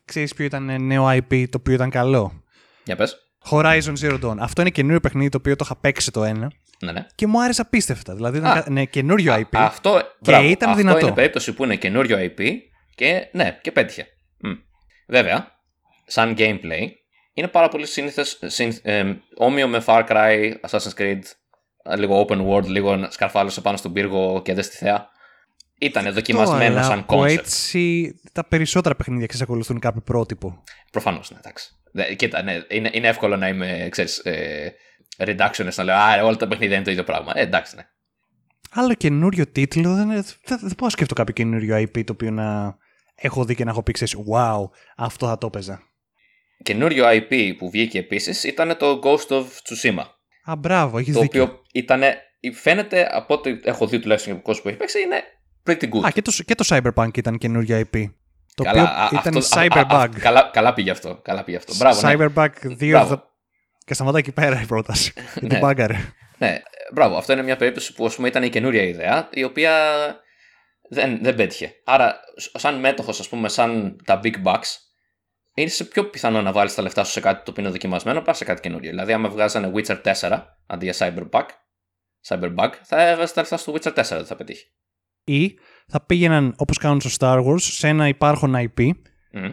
Ξέρεις ποιο ήταν ε, νέο IP το οποίο ήταν καλό;
Για πες.
Horizon Zero Dawn. Αυτό είναι καινούριο παιχνίδι το οποίο το είχα παίξει το ένα
Ναι, ναι.
και μου άρεσε απίστευτα. Δηλαδή ήταν
Α.
κα- ναι, καινούριο IP.
Αυτό,
Και
μπράβο,
ήταν
αυτό
δυνατό.
είναι περίπτωση που είναι καινούριο IP και ναι, και πέτυχε. Μμ. Βέβαια, σαν gameplay, είναι πάρα πολύ σύνηθες, συν, ε, όμοιο με Far Cry, Assassin's Creed, λίγο open world, λίγο σκαρφάλωσε πάνω στον πύργο και δε στη θέα. Ήταν δοκιμασμένο
αλλά
σαν
από
concept.
έτσι τα περισσότερα παιχνίδια εξακολουθούν κάποιο πρότυπο.
Προφανώς, ναι, εντάξει. Δε- Κοίτα, ναι, είναι, είναι εύκολο να είμαι, ξέρεις, ε, reductionist, να λέω Α, όλα τα παιχνίδια είναι το ίδιο πράγμα. Ε, εντάξει, ναι.
Άλλο καινούριο τίτλο, δεν, δεν, δεν μπορώ να σκεφτώ κάποιο καινούριο IP το οποίο να έχω δει και να έχω πει, ξέρεις, wow, αυτό θα το έπαιζα.
Καινούριο IP που βγήκε επίσης ήταν το Ghost of Tsushima.
Α, μπράβο, έχεις
Το
δίκιο.
οποίο ήταν, φαίνεται από ό,τι έχω δει τουλάχιστον από κόσμο που έχει παίξει, είναι pretty good.
Α, και το, και το Cyberpunk ήταν καινούριο IP. Το
Καλά, α,
οποίο ήταν
αυτό- α, α,
Cyberbug.
α, καλά, καλά πήγε αυτό. Καλά πήγε αυτό. Μπράβο, ναι.
Cyberbug 2
Μπράβο.
Και σταματάει εκεί πέρα η πρόταση.
Ναι.
την μπάγκαρε.
Ναι, ε, μπράβο. Αυτό είναι μια περίπτωση που ας πούμε, ήταν η καινούρια ιδέα, η οποία δεν, δεν πέτυχε. Άρα, σ- σαν μέτοχος, ας πούμε, σαν τα big bucks, είναι σε πιο πιθανό να βάλεις τα λεφτά σου σε κάτι το οποίο είναι δοκιμασμένο παρά σε κάτι καινούριο. Δηλαδή, άμα βγάζανε Witcher 4 αντί για Cyberbug, Cyberbug, θα έβαζε τα λεφτά στο Witcher 4, δεν θα πετύχει.
Ή θα πήγαιναν όπως κάνουν στο Star Wars σε ένα υπάρχον IP
Μμ.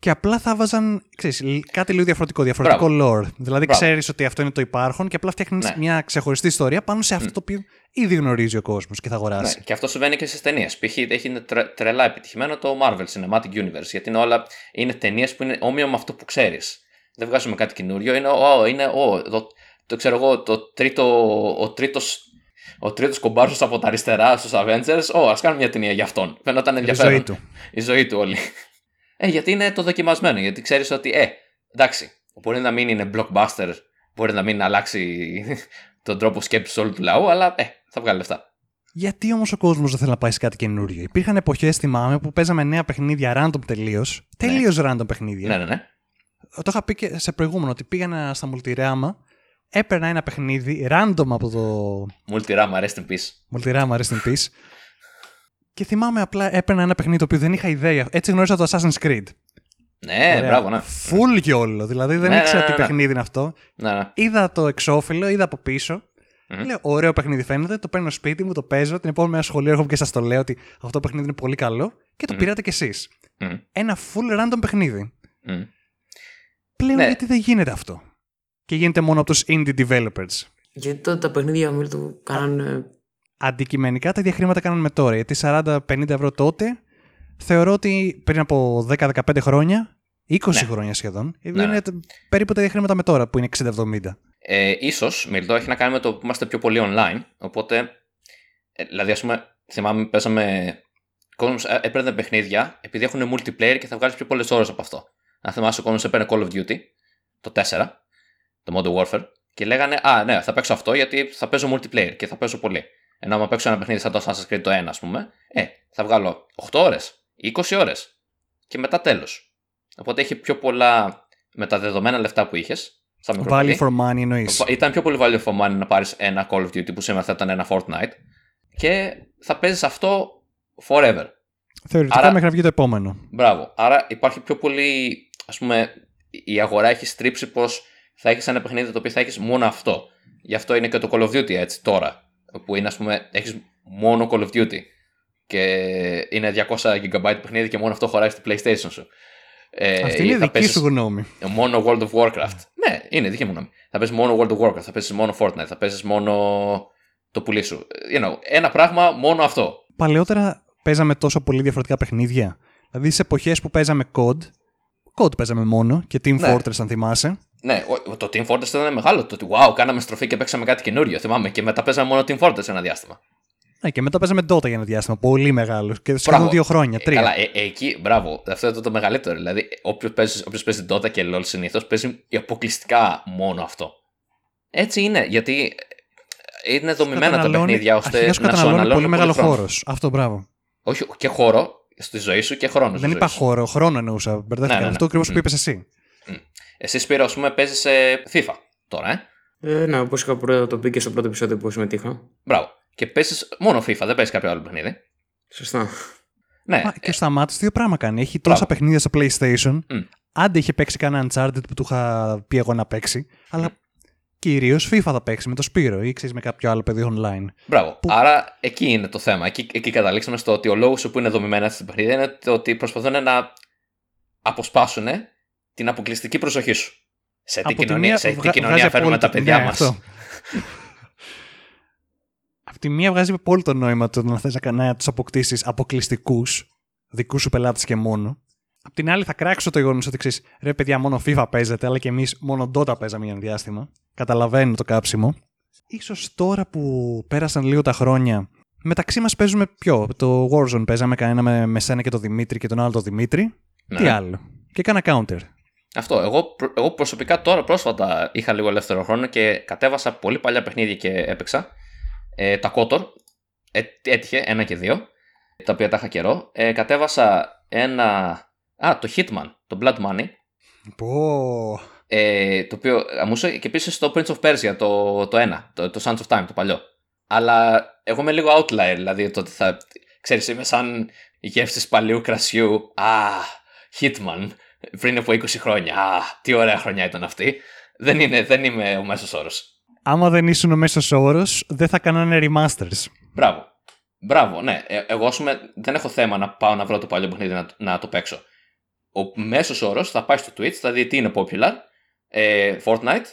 Και απλά θα βάζαν ξέρεις, λ- κάτι λίγο διαφορετικό, διαφορετικό lore. Δηλαδή
Μπράβο.
ξέρεις ότι αυτό είναι το υπάρχον και απλά φτιάχνεις
Ναι.
μια ξεχωριστή ιστορία πάνω σε αυτό το οποίο ήδη γνωρίζει ο κόσμος και θα αγοράσει.
Ναι, και αυτό συμβαίνει και στις ταινίες. Π.χ. έχει είναι τρε, τρελά επιτυχημένο το Marvel Cinematic Universe. Γιατί είναι όλα είναι ταινίες που είναι όμοιο με αυτό που ξέρεις. Δεν βγάζουμε κάτι καινούριο. Είναι, ο, είναι ο, το, το ξέρω εγώ, το τρίτο, ο τρίτος, ο τρίτος κομπάρσος από τα αριστερά στους Avengers. Ω, ας κάνουμε μια ταινία για αυτόν. Φαίνονταν
Η
ενδιαφέρον.
ζωή του.
Η ζωή του όλη. Ε, γιατί είναι το δοκιμασμένο. Γιατί ξέρεις ότι, ε, εντάξει, μπορεί να μην είναι blockbuster, μπορεί να μην αλλάξει τον τρόπο σκέψης όλου του λαού, αλλά ε, θα βγάλει λεφτά.
Γιατί όμως ο κόσμος δεν θέλει να πάει σε κάτι καινούριο; Υπήρχαν εποχές, θυμάμαι, που παίζαμε νέα παιχνίδια random τελείως. Τελείως random παιχνίδια.
Ναι, ναι, ναι.
Το είχα πει και σε προηγούμενο ότι πήγαινα στα Multirama, έπαιρνα ένα παιχνίδι random από το
Multirama, rest in peace.
Multirama Rest in Peace. Και θυμάμαι απλά έπαιρνα ένα παιχνίδι το οποίο δεν είχα ιδέα. Έτσι γνώρισα το Assassin's Creed.
Ναι,
Ωραία.
μπράβο, ναι.
Full γιόλο. Δηλαδή δεν
Ναι,
ήξερα
ναι,
τι
ναι, ναι.
παιχνίδι είναι αυτό.
Ναι, ναι.
Είδα το εξώφυλλο, είδα από πίσω.
Μμμ.
Λέω, ωραίο παιχνίδι φαίνεται. Το παίρνω σπίτι μου, το παίζω. Την επόμενη μέρα σχολείο έρχομαι και σας το λέω ότι αυτό το παιχνίδι είναι πολύ καλό. Και το
Μμμ.
πήρατε κι εσείς.
Μμ,
Ένα full random παιχνίδι.
μμ.
Πλέον
Ναι.
γιατί δεν γίνεται αυτό; Και γίνεται μόνο από τους indie developers.
Γιατί τότε τα παιχνίδια μου του κάνανε.
Αντικειμενικά τα ίδια χρήματα κάνουν με τώρα. Γιατί 40-50 ευρώ τότε θεωρώ ότι πριν από 10-15 χρόνια, 20
Ναι.
χρόνια σχεδόν,
Ναι,
είναι περίπου τα ίδια χρήματα με τώρα που είναι 60-70.
Ε, ίσως, Μιλτό, έχει να κάνει με το που είμαστε πιο πολύ online. Οπότε, ε, δηλαδή, ας πούμε, θυμάμαι, παίζαμε. Κόσμος ε, έπαιρνε παιχνίδια επειδή έχουν multiplayer και θα βγάλεις πιο πολλές ώρες από αυτό. Αν θυμάσαι, ο κόσμος έπαιρνε Call of Duty, το 4, το Modern Warfare, και λέγανε Α, ναι, θα παίξω αυτό γιατί θα παίζω multiplayer και θα παίζω πολύ. Ενώ άμα παίξω ένα παιχνίδι σαν το Assassin's Creed το 1, ας πούμε, ε, θα βγάλω 8 ώρες, 20 ώρες. Και μετά τέλος. Οπότε έχει πιο πολλά με τα δεδομένα λεφτά που είχες. Σαν μικρό
Value
παιδί.
for money εννοείς.
Ήταν πιο πολύ value for money να πάρεις ένα Call of Duty που σήμερα θα ήταν ένα Fortnite και θα παίζεις αυτό forever.
Θεωρητικά
Άρα-
μέχρι να βγει το επόμενο.
Μπράβο. Άρα υπάρχει πιο πολύ. Α πούμε, η αγορά έχει στρίψει πως θα έχεις ένα παιχνίδι το οποίο θα έχεις μόνο αυτό. Γι' αυτό είναι και το Call of Duty έτσι τώρα. Που είναι, ας πούμε, έχεις μόνο Call of Duty. Και είναι 200 GB παιχνίδι και μόνο αυτό χωράει στο PlayStation σου. Ε,
Αυτή
ή
είναι
θα
δική
παίζεις-
σου γνώμη.
μόνο World of Warcraft. Ναι, είναι δική μου γνώμη. Θα παίζει μόνο World of Warcraft, θα παίζει μόνο Fortnite, θα παίζει μόνο το πουλί σου. You know, ένα πράγμα, μόνο αυτό.
Παλαιότερα παίζαμε τόσο πολύ διαφορετικά παιχνίδια. Δηλαδή σε εποχές που παίζαμε COD, COD παίζαμε μόνο και Team
Ναι.
Fortress αν θυμάσαι.
Ναι, ο- το Team Fortress ήταν μεγάλο. Το ότι wow, κάναμε στροφή και παίξαμε κάτι καινούριο. Θυμάμαι και μετά παίζαμε μόνο Team Fortress ένα διάστημα.
Ναι, και μετά παίζαμε Dota για ένα διάστημα. Πολύ μεγάλο. Και σχεδόν
Μπράβο.
δύο χρόνια,
Ε,
τρία.
καλά, ε, ε, εκεί, μπράβο. Αυτό είναι το μεγαλύτερο. Δηλαδή, όποιος παίζεις, όποιος παίζει Dota και LOL συνήθως παίζει αποκλειστικά μόνο αυτό. Έτσι είναι, γιατί ε, είναι δομημένα τα
Καταναλώνει-
παιχνίδια ώστε
αρχικά σου
να σου
καταναλώνει
αναλώνουν
πολύ μεγάλο
χρόνο.
χώρος. Αυτό μπράβο.
Όχι, και χώρο στη ζωή σου και χρόνος. στη
Δεν
ζωή
είπα
σου.
χώρο, χρόνο εννοούσα. Μπερδεύτηκα.
Ναι, ναι, ναι.
Αυτό ακριβώς
Μμ.
που είπες εσύ.
Εσύ Σπύρο, ας πούμε, παίζεις σε FIFA τώρα, ε;
Ε, ναι, όπως είχα πρώτα το πει και στο πρώτο επεισόδιο που συμμετείχα.
Μπράβο. Και παίζεις μόνο FIFA, δεν παίζεις κάποιο άλλο παιχνίδι.
Σωστά.
Ναι,
Α, και ο Σταμάτη δύο πράγματα κάνει. Έχει τόσα
Μπράβο.
παιχνίδια στο PlayStation.
Μμ.
Άντε είχε παίξει κανένα Uncharted που του είχα πει εγώ να παίξει. Αλλά κυρίως FIFA θα παίξει με το Σπύρο ή ξέρεις με κάποιο άλλο παιδί online.
μπράβο. Άρα εκεί είναι το θέμα. Εκεί, εκεί καταλήξαμε στο ότι ο λόγος που είναι δομημένα αυτά τα παιχνίδια είναι το ότι προσπαθούν να αποσπάσουν την αποκλειστική προσοχή σου. Σε τι
Από τη
κοινωνία,
μία
σε τι
βγα-
κοινωνία
βγάζει
φέρνουμε τα
απόλυτο-
παιδιά
ναι,
μας.
αυτό. Απ' τη μία βγάζει πολύ το νόημα το να θες να, να τους αποκτήσεις αποκλειστικούς, δικούς σου πελάτες και μόνο. Απ' την άλλη, θα κράξω το γεγονός ότι ξέρεις, ρε παιδιά, μόνο FIFA παίζετε, αλλά και εμείς μόνο Dota παίζαμε για ένα διάστημα. Καταλαβαίνω το κάψιμο. Ίσως τώρα που πέρασαν λίγο τα χρόνια, μεταξύ μας παίζουμε ποιο; Το Warzone παίζαμε κανένα με, με σένα και τον Δημήτρη και τον άλλο τον Δημήτρη.
Ναι.
Τι άλλο; Και κάνα counter.
Αυτό. Εγώ, προ- εγώ προσωπικά τώρα πρόσφατα είχα λίγο ελεύθερο χρόνο και κατέβασα πολύ παλιά παιχνίδια και έπαιξα. Ε, τα Kotor. Ε, έτυχε, ένα και δύο. Τα οποία τα είχα καιρό. Ε, κατέβασα ένα. Α, το Hitman, το Blood Money.
Πω.
Ε, το οποίο αμούσε και επίσης το Prince of Persia, το, το ένα, το, το Sands of Time, το παλιό. Αλλά εγώ είμαι λίγο outlier, δηλαδή το ότι θα. Ξέρεις, είμαι σαν γεύση παλιού κρασιού. Α, Hitman, πριν από 20 χρόνια. Α, τι ωραία χρονιά ήταν αυτή. Δεν, είναι, δεν είμαι ο μέσος όρος.
Άμα δεν ήσουν ο μέσος όρος, δεν θα κάνανε remasters.
Μπράβο. Μπράβο, ναι. Ε, εγώ, ας πούμε, δεν έχω θέμα να πάω να βρω το παλιό παιχνίδι να, να το παίξω. Ο μέσος όρος θα πάει στο Twitch, θα δει τι είναι popular, ε, Fortnite,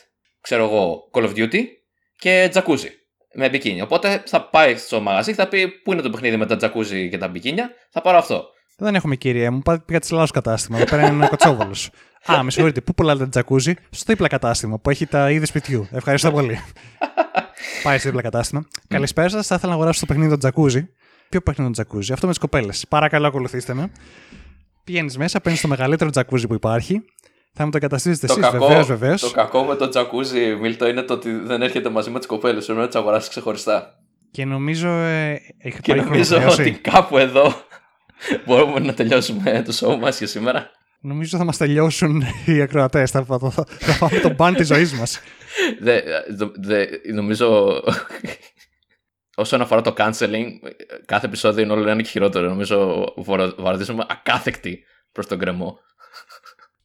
ξέρω εγώ, Call of Duty και Jacuzzi με μπικίνια. Οπότε θα πάει στο μαγαζί και θα πει πού είναι το παιχνίδι με τα τζακούζι και τα μπικίνια, θα πάρω αυτό.
Δεν έχουμε κυρία μου, πήγα της λάθο κατάστημα. Εδώ πέρα είναι ένα κοτσόβολος. Α, με συγχωρείτε, πού πουλάτε τα τζακούζι, στο δίπλα κατάστημα που έχει τα είδη σπιτιού. Ευχαριστώ πολύ. Πάει στο δίπλα κατάστημα. Καλησπέρα σας, θα ήθελα να αγοράσω το παιχνίδι το τζακούζι. Ποιο παιχνίδι το τζακούζι, αυτό με τις κοπέλες. Παρακαλώ, ακολουθήστε με. Πηγαίνεις μέσα, παίρνεις το μεγαλύτερο τζακούζι που υπάρχει. Θα μου το εγκαταστήσετε εσείς, βεβαίως, βεβαίως.
Το κακό με το τζακούζι, Μίλτο, είναι το ότι δεν έρχεται μαζί με τις κοπέλες. Πρέπει να τις αγοράσει ξεχωριστά.
Και νομίζω. Ε, έχει
και νομίζω ότι κάπου εδώ μπορούμε να τελειώσουμε το show μας για σήμερα.
Νομίζω θα μας τελειώσουν οι ακροατές. Θα, θα, θα πάμε τον μπαν της ζωής μας.
νομίζω. Όσον αφορά το canceling, κάθε επεισόδιο είναι όλο ένα και χειρότερο. Νομίζω βαρδίζουμε ακάθεκτη προς τον κρεμό.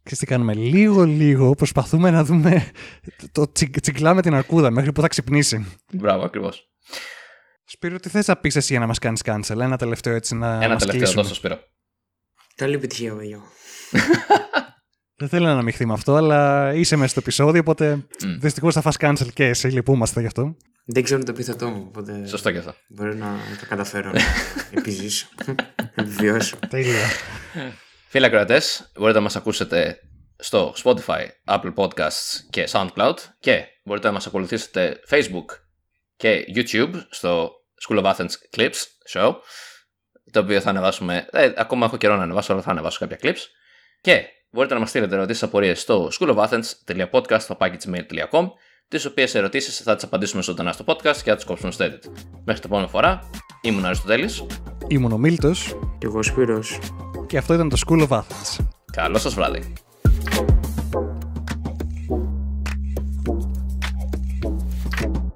Ξέρεις τι κάνουμε, λίγο λίγο προσπαθούμε να δούμε το τσι, τσιγκλάμε την αρκούδα μέχρι που θα ξυπνήσει.
Μπράβο, ακριβώς.
Σπύρο, τι θες να πεις εσύ για να μας κάνεις cancel, ένα τελευταίο έτσι να
Ένα
μας
τελευταίο
κλείσουμε;
τόσο, Σπύρο.
Καλή επιτυχία, Βαγιό.
Δεν θέλω να αναμειχθεί με αυτό, αλλά είσαι μέσα στο επεισόδιο, οπότε
Mm.
δυστυχώς θα φας cancel και εσύ, λυπούμαστε γι' αυτό.
Δεν ξέρω το επίθετό μου, οπότε
Σωστό και αυτό.
μπορεί να το καταφέρω να επιζήσω, να επιβιώσω.
Τέλεια.
Φίλοι ακροατές, μπορείτε να μας ακούσετε στο Spotify, Apple Podcasts και SoundCloud και μπορείτε να μας ακολουθήσετε Facebook και YouTube στο School of Athens Clips Show το οποίο θα ανεβάσουμε, ε, ακόμα έχω καιρό να ανεβάσω αλλά θα ανεβάσω κάποια clips και μπορείτε να μας στείλετε ερωτήσεις απορίες στο schoolofathens.podcast.gmail.com τις οποίες ερωτήσεις θα τις απαντήσουμε ζωντανά στο podcast και θα τις κόψουμε στο edit. Μέχρι την επόμενη φορά, ήμουν ο Αριστοτέλης.
Ήμουν ο Μίλτος
Και εγώ Σπύρος.
και αυτό ήταν το School of Athens.
Καλό σας βράδυ.